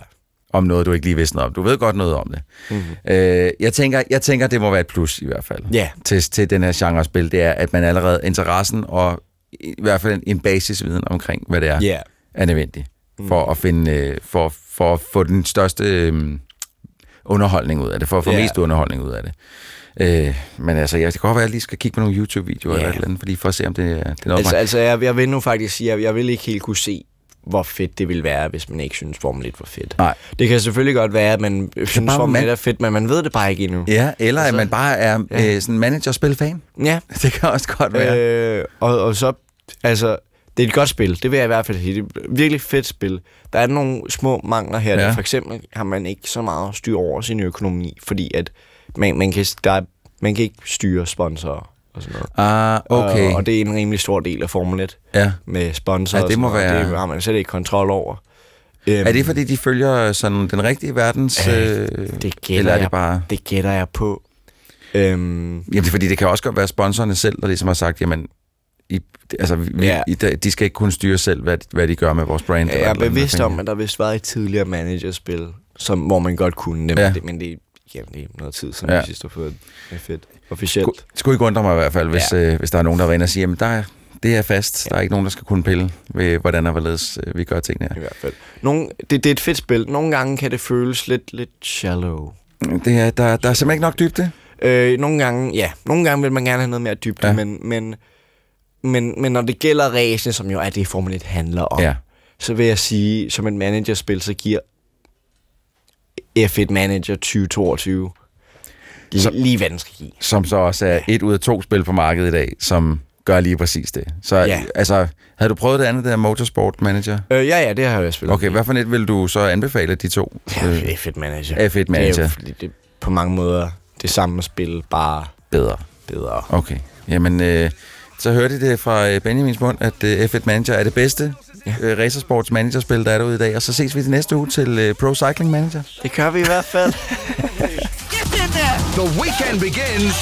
om noget, du ikke lige vidste noget om. Du ved godt noget om det. Mm-hmm. Øh, jeg, tænker, jeg tænker, det må være et plus i hvert fald Ja. til, til den her genre spil. Det er, at man allerede interessen og i hvert fald en, en basisviden omkring, hvad det er Ja. er nødvendig for at finde øh, for, for at få den største øh, underholdning ud af det, for at få yeah. mest underholdning ud af det. Øh, men altså, jeg det kan godt være, at jeg lige skal kigge på nogle YouTube-videoer Ja. eller et eller andet, fordi for at se, om det, er- det er noget Altså, altså jeg, jeg vil nu faktisk sige, at jeg vil ikke helt kunne se, hvor fedt det ville være, hvis man ikke synes, Formel 1 var fedt. Nej. Det kan selvfølgelig godt være, at man synes, Formel man- 1 er fedt, men man ved det bare ikke endnu. Ja, eller Altså, at man bare er ja. øh, sådan manager-spil-fan. Ja. Det kan også godt være. Øh, og, og så, altså, det er et godt spil, det vil jeg i hvert fald sige. Det er et virkelig fedt spil. Der er nogle små mangler her. Ja. Ja. For eksempel har man ikke så meget styr over sin økonomi, fordi at man, man, kan, der er, man kan ikke styre sponsorer og sådan noget. Ah, okay. Og, og det er en rimelig stor del af Formel 1 ja. med sponsorer. Ja, det og må være- Det har man slet ikke kontrol over. Øhm, Er det, fordi de følger sådan den rigtige verdens... Øh, Øh, det gætter eller er jeg, det bare... Det gætter jeg på. Øhm, Jamen, det er fordi, det kan også godt være sponsorerne selv, der ligesom har sagt, jamen, I, altså, vi, Ja. I, de skal ikke kunne styre selv, hvad, hvad de gør med vores brand. jeg er bevidst om, jeg. at der vist var et tidligere managerspil, som, hvor man godt kunne det, Ja. det, men det, jamen, det er noget tid siden, Ja. sidst har fået det fedt officielt. Skulle- Skulle ikke undre mig i hvert fald, hvis, Ja. øh, hvis der er nogen, der var inde og siger, jamen, der er, det er fast. Ja. Der er ikke nogen, der skal kunne pille ved, hvordan og hvorledes øh, vi gør tingene I her. hvert fald. Nogle, det, det er et fedt spil. Nogle gange kan det føles lidt, lidt shallow. Det er, der, der er simpelthen ikke nok dybde. Øh, nogle gange, ja, nogle gange vil man gerne have noget mere dybde, ja. Men, men, men, men når det gælder racene, som jo er det, Formel 1 handler om, Ja. så vil jeg sige, som et managerspil, så giver F1 Manager 2022 lige, Så- lige hvad den skal give. Som så også er et ud af to spil på markedet i dag, som gør lige præcis det. Så Ja. altså, havde du prøvet det andet, der Motorsport Manager? Øh, ja, ja, det har jeg spillet. Okay, hvad for et vil du så anbefale de to? Ja, Øh, F1 Manager. F1 Det er Manager. jo det på mange måder det samme spil, bare bedre. bedre. Okay. Jamen, øh, så hørte I det fra øh, Benjamins mund, at øh, F1 Manager er det bedste ja. Øh, racersports managerspil, der er derude i dag. Og så ses vi til næste uge til uh, Pro Cycling Manager. Det kører vi i hvert fald. The weekend begins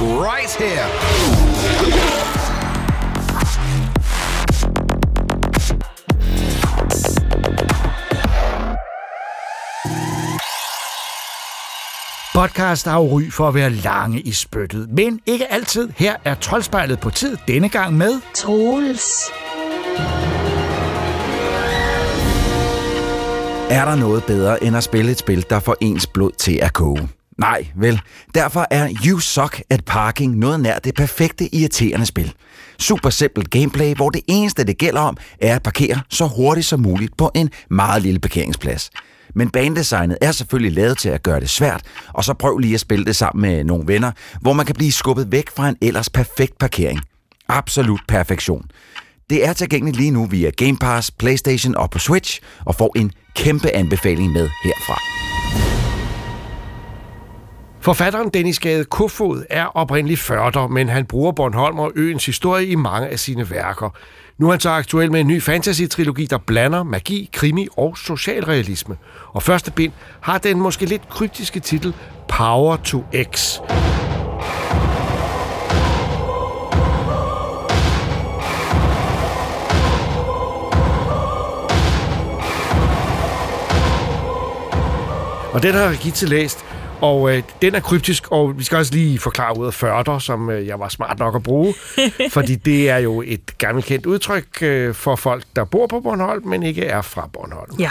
right here. Podcast har ry for at være lange i spyttet, men ikke altid. Her er Troldspejlet på tid, denne gang med... Troels Er der noget bedre end at spille et spil, der får ens blod til at koge? Nej, vel. Derfor er You Suck at Parking noget nær det perfekte irriterende spil. Super simpelt gameplay, hvor det eneste det gælder om, er at parkere så hurtigt som muligt på en meget lille parkeringsplads. Men banedesignet er selvfølgelig lavet til at gøre det svært, og så prøv lige at spille det sammen med nogle venner, hvor man kan blive skubbet væk fra en ellers perfekt parkering. Absolut perfektion. Det er tilgængeligt lige nu via Game Pass, Playstation og på Switch, og får en kæmpe anbefaling med herfra. Forfatteren Dennis Gade Kofod er oprindelig førter, men han bruger Bornholm og øens historie i mange af sine værker. Nu er han så aktuel med en ny fantasy-trilogi, der blander magi, krimi og socialrealisme. Og første bind har den måske lidt kryptiske titel Power to X. Og den har Gitte læst, og øh, den er kryptisk, og vi skal også lige forklare ud af førter, som øh, jeg var smart nok at bruge, fordi det er jo et gammelt kendt udtryk øh, for folk, der bor på Bornholm, men ikke er fra Bornholm. Ja,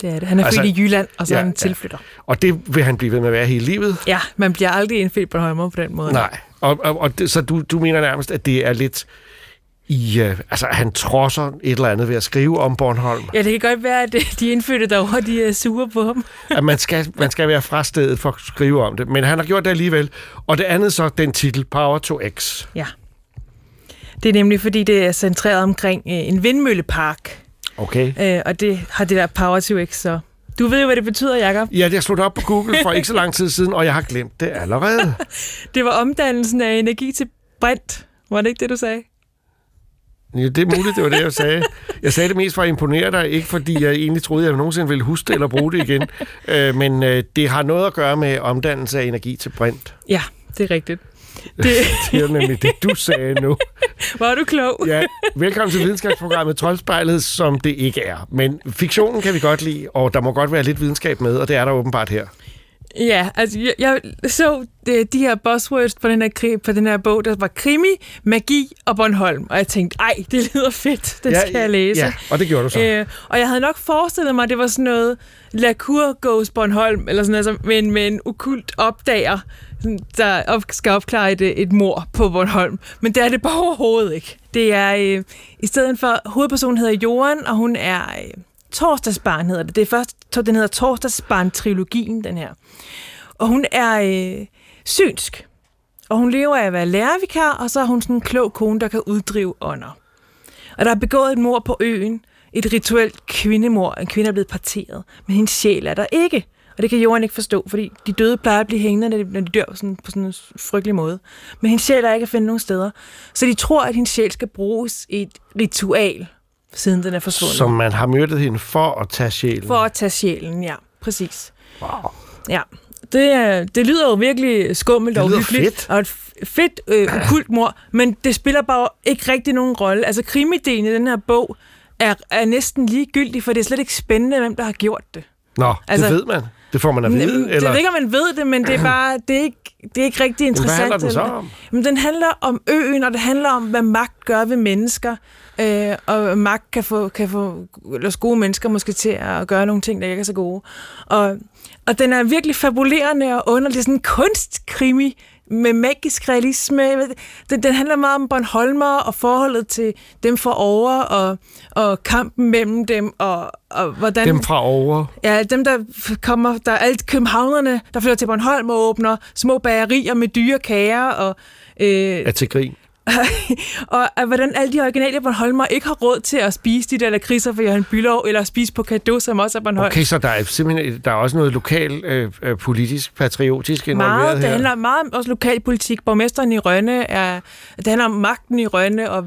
det er det. Han er altså, født i Jylland, og så ja, er han tilflytter. Ja. Og det vil han blive ved med at være hele livet? Ja, man bliver aldrig indfødt på Bornholm på den måde. Nej, og, og, og det, så du, du mener nærmest, at det er lidt i, uh, altså han trodser et eller andet ved at skrive om Bornholm. Ja, det kan godt være, at de indfødte derovre, de er sure på ham. at man skal, man skal være fra stedet for at skrive om det, men han har gjort det alligevel. Og det andet så, den titel, Power to X. Ja. Det er nemlig, fordi det er centreret omkring uh, en vindmøllepark. Okay. Uh, og det har det der Power to X så. Du ved jo, hvad det betyder, Jacob. Ja, det har slået op på Google for ikke så lang tid siden, og jeg har glemt det allerede. det var omdannelsen af energi til brint. Var det ikke det, du sagde? Ja, det er muligt, det var det, jeg sagde. Jeg sagde det mest for at imponere dig, ikke fordi jeg egentlig troede, at jeg nogensinde ville huske det eller bruge det igen. Øh, men øh, det har noget at gøre med omdannelse af energi til brint. Ja, det er rigtigt. Det, det er nemlig det, du sagde nu. Var du klog? ja, velkommen til videnskabsprogrammet Troldspejlet, som det ikke er. Men fiktionen kan vi godt lide, og der må godt være lidt videnskab med, og det er der åbenbart her. Ja, altså jeg, jeg så de, de her buzzwords på den her, på den her bog, der var krimi, magi og Bornholm, og jeg tænkte, ej, det lyder fedt, den ja, skal jeg læse. Ja, og det gjorde du så. Øh, og jeg havde nok forestillet mig, at det var sådan noget La Cour goes Bornholm, eller sådan altså, med, en, med en okult opdager, der op, skal opklare et, et mor på Bornholm. Men det er det bare overhovedet ikke. Det er, øh, i stedet for, hovedpersonen hedder Johan, og hun er... Øh, Torsdagsbarn hedder det. Det er først, den hedder Torsdagsbarn-trilogien, den her. Og hun er øh, synsk. Og hun lever af at være lærervikar, og så er hun sådan en klog kone, der kan uddrive ånder. Og der er begået et mor på øen. Et rituelt kvindemor. En kvinde er blevet parteret. Men hendes sjæl er der ikke. Og det kan Johan ikke forstå, fordi de døde plejer at blive hængende, når de dør sådan, på sådan en frygtelig måde. Men hendes sjæl er ikke at finde nogen steder. Så de tror, at hendes sjæl skal bruges i et ritual, siden den er forsvundet. Som man har myrdet hende for at tage sjælen. For at tage sjælen, ja. Præcis. Wow. Ja. Det, det lyder jo virkelig skummelt og hyggeligt. fedt. Og et fedt, øh, okult mor, men det spiller bare ikke rigtig nogen rolle. Altså krimideen i den her bog er, er næsten ligegyldig, for det er slet ikke spændende, hvem der har gjort det. Nå, altså, det ved man. Det får man at vide, eller? eller? Det ikke, man ved det, men det er bare, det er ikke, det er ikke rigtig interessant. Hvad handler den så om? Men den handler om øen, og det handler om, hvad magt gør ved mennesker. Øh, og magt kan få, kan få eller gode mennesker måske til at gøre nogle ting, der ikke er så gode. Og, og den er virkelig fabulerende og underlig. Sådan en kunstkrimi med magisk realisme. Den, den handler meget om Bornholmer og forholdet til dem fra over, og, og kampen mellem dem, og, og hvordan... Dem fra over? Ja, dem der kommer, der er alt københavnerne, der flytter til Bornholm og åbner små bagerier med dyre kager, og... Øh, er til grin og at hvordan alle de originale Bornholmer ikke har råd til at spise de der lakridser for Johan Bylov, eller spise på Kado, som også er Bornholm. Okay, så der er simpelthen der er også noget lokal øh, øh politisk, patriotisk involveret meget, her? det handler meget om også lokalpolitik. Borgmesteren i Rønne er... Det handler om magten i Rønne, og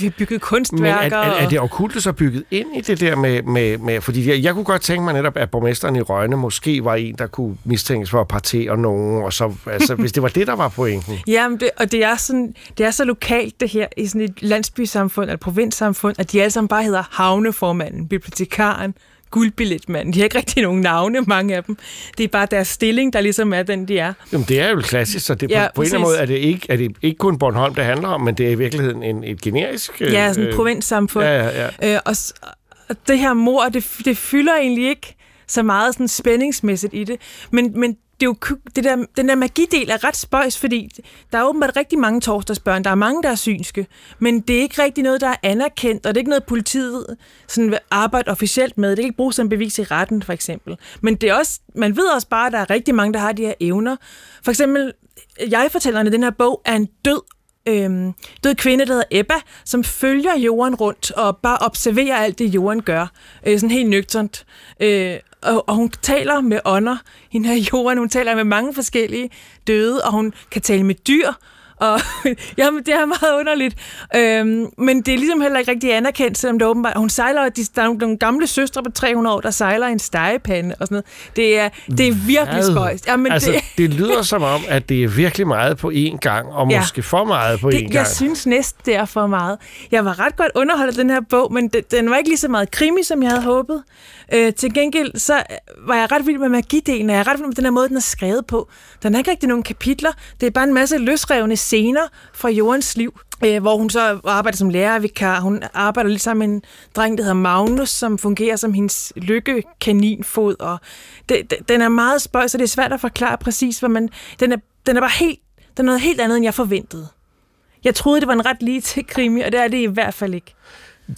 vi bygget kunstværker. Men er, er, er det okulte så bygget ind i det der med... med, med fordi jeg, jeg kunne godt tænke mig netop, at borgmesteren i Rønne måske var en, der kunne mistænkes for at partere nogen, og så, altså, hvis det var det, der var pointen. Jamen, det, og det er, sådan, det er så lokalt det her i sådan et landsbysamfund eller provinssamfund, at de alle sammen bare hedder havneformanden, bibliotekaren, guldbilletmanden. De har ikke rigtig nogen navne, mange af dem. Det er bare deres stilling, der ligesom er den, de er. Jamen, det er jo klassisk, så det, ja, på, på en eller anden måde er det, ikke, er det ikke kun Bornholm, det handler om, men det er i virkeligheden en, et generisk... Ja, sådan et øh, provinssamfund. Ja, ja, ja. Øh, og, og det her mor, det, det fylder egentlig ikke så meget sådan spændingsmæssigt i det. Men, men det er jo, det der, den der magidel er ret spøjs, fordi der er åbenbart rigtig mange torsdagsbørn. Der er mange, der er synske, men det er ikke rigtig noget, der er anerkendt, og det er ikke noget, politiet sådan vil arbejde officielt med. Det kan ikke bruges som bevis i retten, for eksempel. Men det er også, man ved også bare, at der er rigtig mange, der har de her evner. For eksempel, jeg fortæller, at den her bog er en død øhm, død kvinde, der hedder Ebba, som følger jorden rundt og bare observerer alt det, jorden gør. Øh, sådan helt nøgternt. Øh, og, og hun taler med ånder, hende her jorden, hun taler med mange forskellige døde, og hun kan tale med dyr, og jamen, det er meget underligt. Øhm, men det er ligesom heller ikke rigtig anerkendt, selvom det åbenbart... Hun sejler, de, der er nogle gamle søstre på 300 år, der sejler en stegepande og sådan noget. Det er, det er virkelig spøjst. Jamen, altså, det... det lyder som om, at det er virkelig meget på én gang, og ja. måske for meget på én gang. Jeg synes næsten, det er for meget. Jeg var ret godt underholdt af den her bog, men det, den var ikke lige så meget krimi, som jeg havde håbet. Øh, til gengæld, så var jeg ret vild med magidelen, og jeg er ret vild med den her måde, den er skrevet på. Den har ikke rigtig nogen kapitler. Det er bare en masse løsrevne scener fra Jorens liv, øh, hvor hun så arbejder som lærervikar. Hun arbejder lidt sammen med en dreng, der hedder Magnus, som fungerer som hendes lykkekaninfod. Og det, det, den er meget spøjs, så det er svært at forklare præcis, hvad man... Den er, den er bare helt... Den er noget helt andet, end jeg forventede. Jeg troede, det var en ret lige til krimi, og det er det i hvert fald ikke.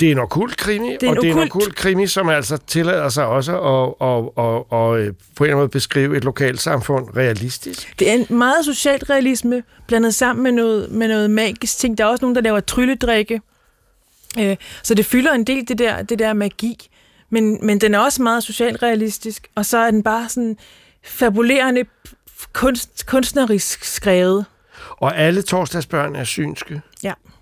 Det er en okult krimi, det er en og det er en okult krimi, som altså tillader sig også at, at, at, at, at på en måde beskrive et lokalt samfund realistisk. Det er en meget socialt realisme, blandet sammen med noget, med noget magisk ting. Der er også nogen, der laver trylledrikke. Øh, så det fylder en del, det der, det der magi. Men, men den er også meget socialt realistisk, og så er den bare sådan fabulerende kunst, kunstnerisk skrevet. Og alle torsdagsbørn er synske?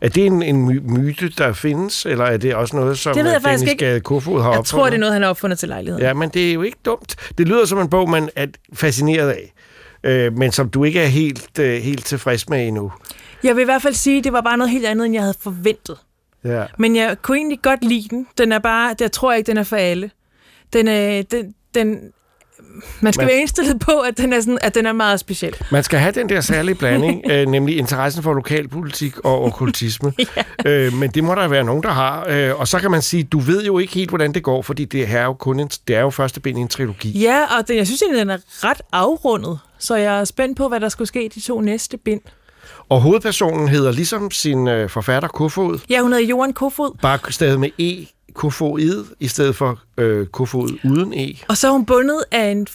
Er det en, en myte, der findes, eller er det også noget, som det ved jeg Dennis ikke. Kofod har Jeg opfundet? tror, det er noget, han har opfundet til lejligheden. Ja, men det er jo ikke dumt. Det lyder som en bog, man er fascineret af, øh, men som du ikke er helt, øh, helt tilfreds med endnu. Jeg vil i hvert fald sige, at det var bare noget helt andet, end jeg havde forventet. Ja. Men jeg kunne egentlig godt lide den. Den er bare, jeg tror ikke, den er for alle. Den er, den, den, man skal man, være indstillet på, at den, er sådan, at den er meget speciel. Man skal have den der særlige blanding, øh, nemlig interessen for lokalpolitik og okkultisme. ja. øh, men det må der være nogen, der har. Øh, og så kan man sige, du ved jo ikke helt, hvordan det går, fordi det er jo kun en, det er jo første bind i en trilogi. Ja, og det, jeg synes egentlig, den er ret afrundet. Så jeg er spændt på, hvad der skulle ske i de to næste bind. Og hovedpersonen hedder ligesom sin øh, forfatter Kofod. Ja, hun hedder Johan Kofod. Bare stadig med E kofoid i stedet for øh, kofod uden e. Og så er hun bundet af en...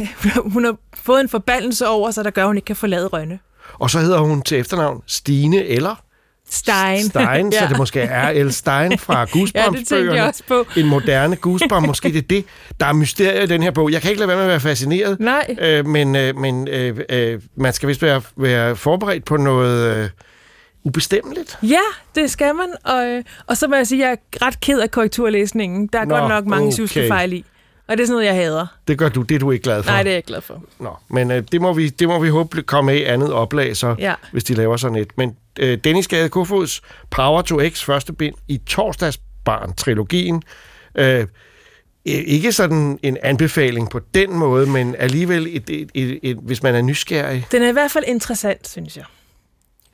hun har fået en forbandelse over sig, der gør, at hun ikke kan forlade Rønne. Og så hedder hun til efternavn Stine eller... Stein. Stein, ja. så det måske er L. Stein fra Goosebumps-bøgerne. ja, det også på. En moderne Goosebump, måske det er det. Der er mysterier i den her bog. Jeg kan ikke lade være med at være fascineret. Nej. Øh, men øh, men øh, øh, man skal vist være, være forberedt på noget... Øh, ubestemmeligt. Ja, det skal man. Og, og så må jeg sige, at jeg er ret ked af korrekturlæsningen. Der er Nå, godt nok mange okay. fejl i. Og det er sådan noget, jeg hader. Det gør du, det er du ikke glad for. Nej, det er jeg ikke glad for. Nå, men øh, det, må vi, det må vi håbe komme af andet oplag, så, ja. hvis de laver sådan et. Men øh, Dennis Gade Kofods Power to X første bind i Torsdagsbarn-trilogien. Øh, ikke sådan en anbefaling på den måde, men alligevel, et, et, et, et, hvis man er nysgerrig. Den er i hvert fald interessant, synes jeg.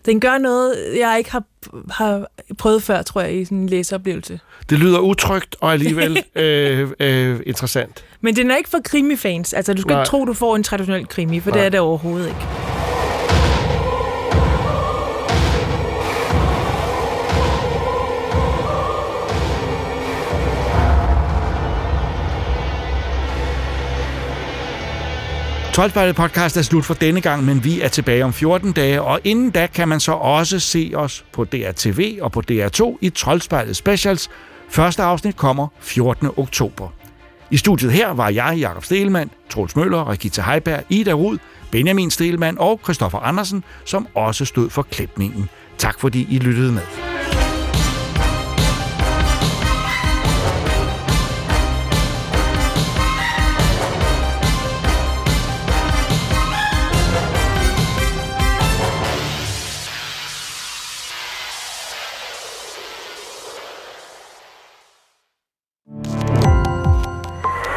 Den gør noget, jeg ikke har, har prøvet før, tror jeg, i sådan en læseoplevelse. Det lyder utrygt og alligevel øh, øh, interessant. Men den er ikke for krimifans. Altså, du skal Nej. ikke tro, du får en traditionel krimi, for Nej. det er det overhovedet ikke. Troldspejlet podcast er slut for denne gang, men vi er tilbage om 14 dage, og inden da kan man så også se os på DRTV og på DR2 i Troldspejlet Specials. Første afsnit kommer 14. oktober. I studiet her var jeg, Jakob Stelmann, Troels Møller, Rikita Heiberg, Ida Rud, Benjamin Stelmann og Christoffer Andersen, som også stod for klipningen. Tak fordi I lyttede med.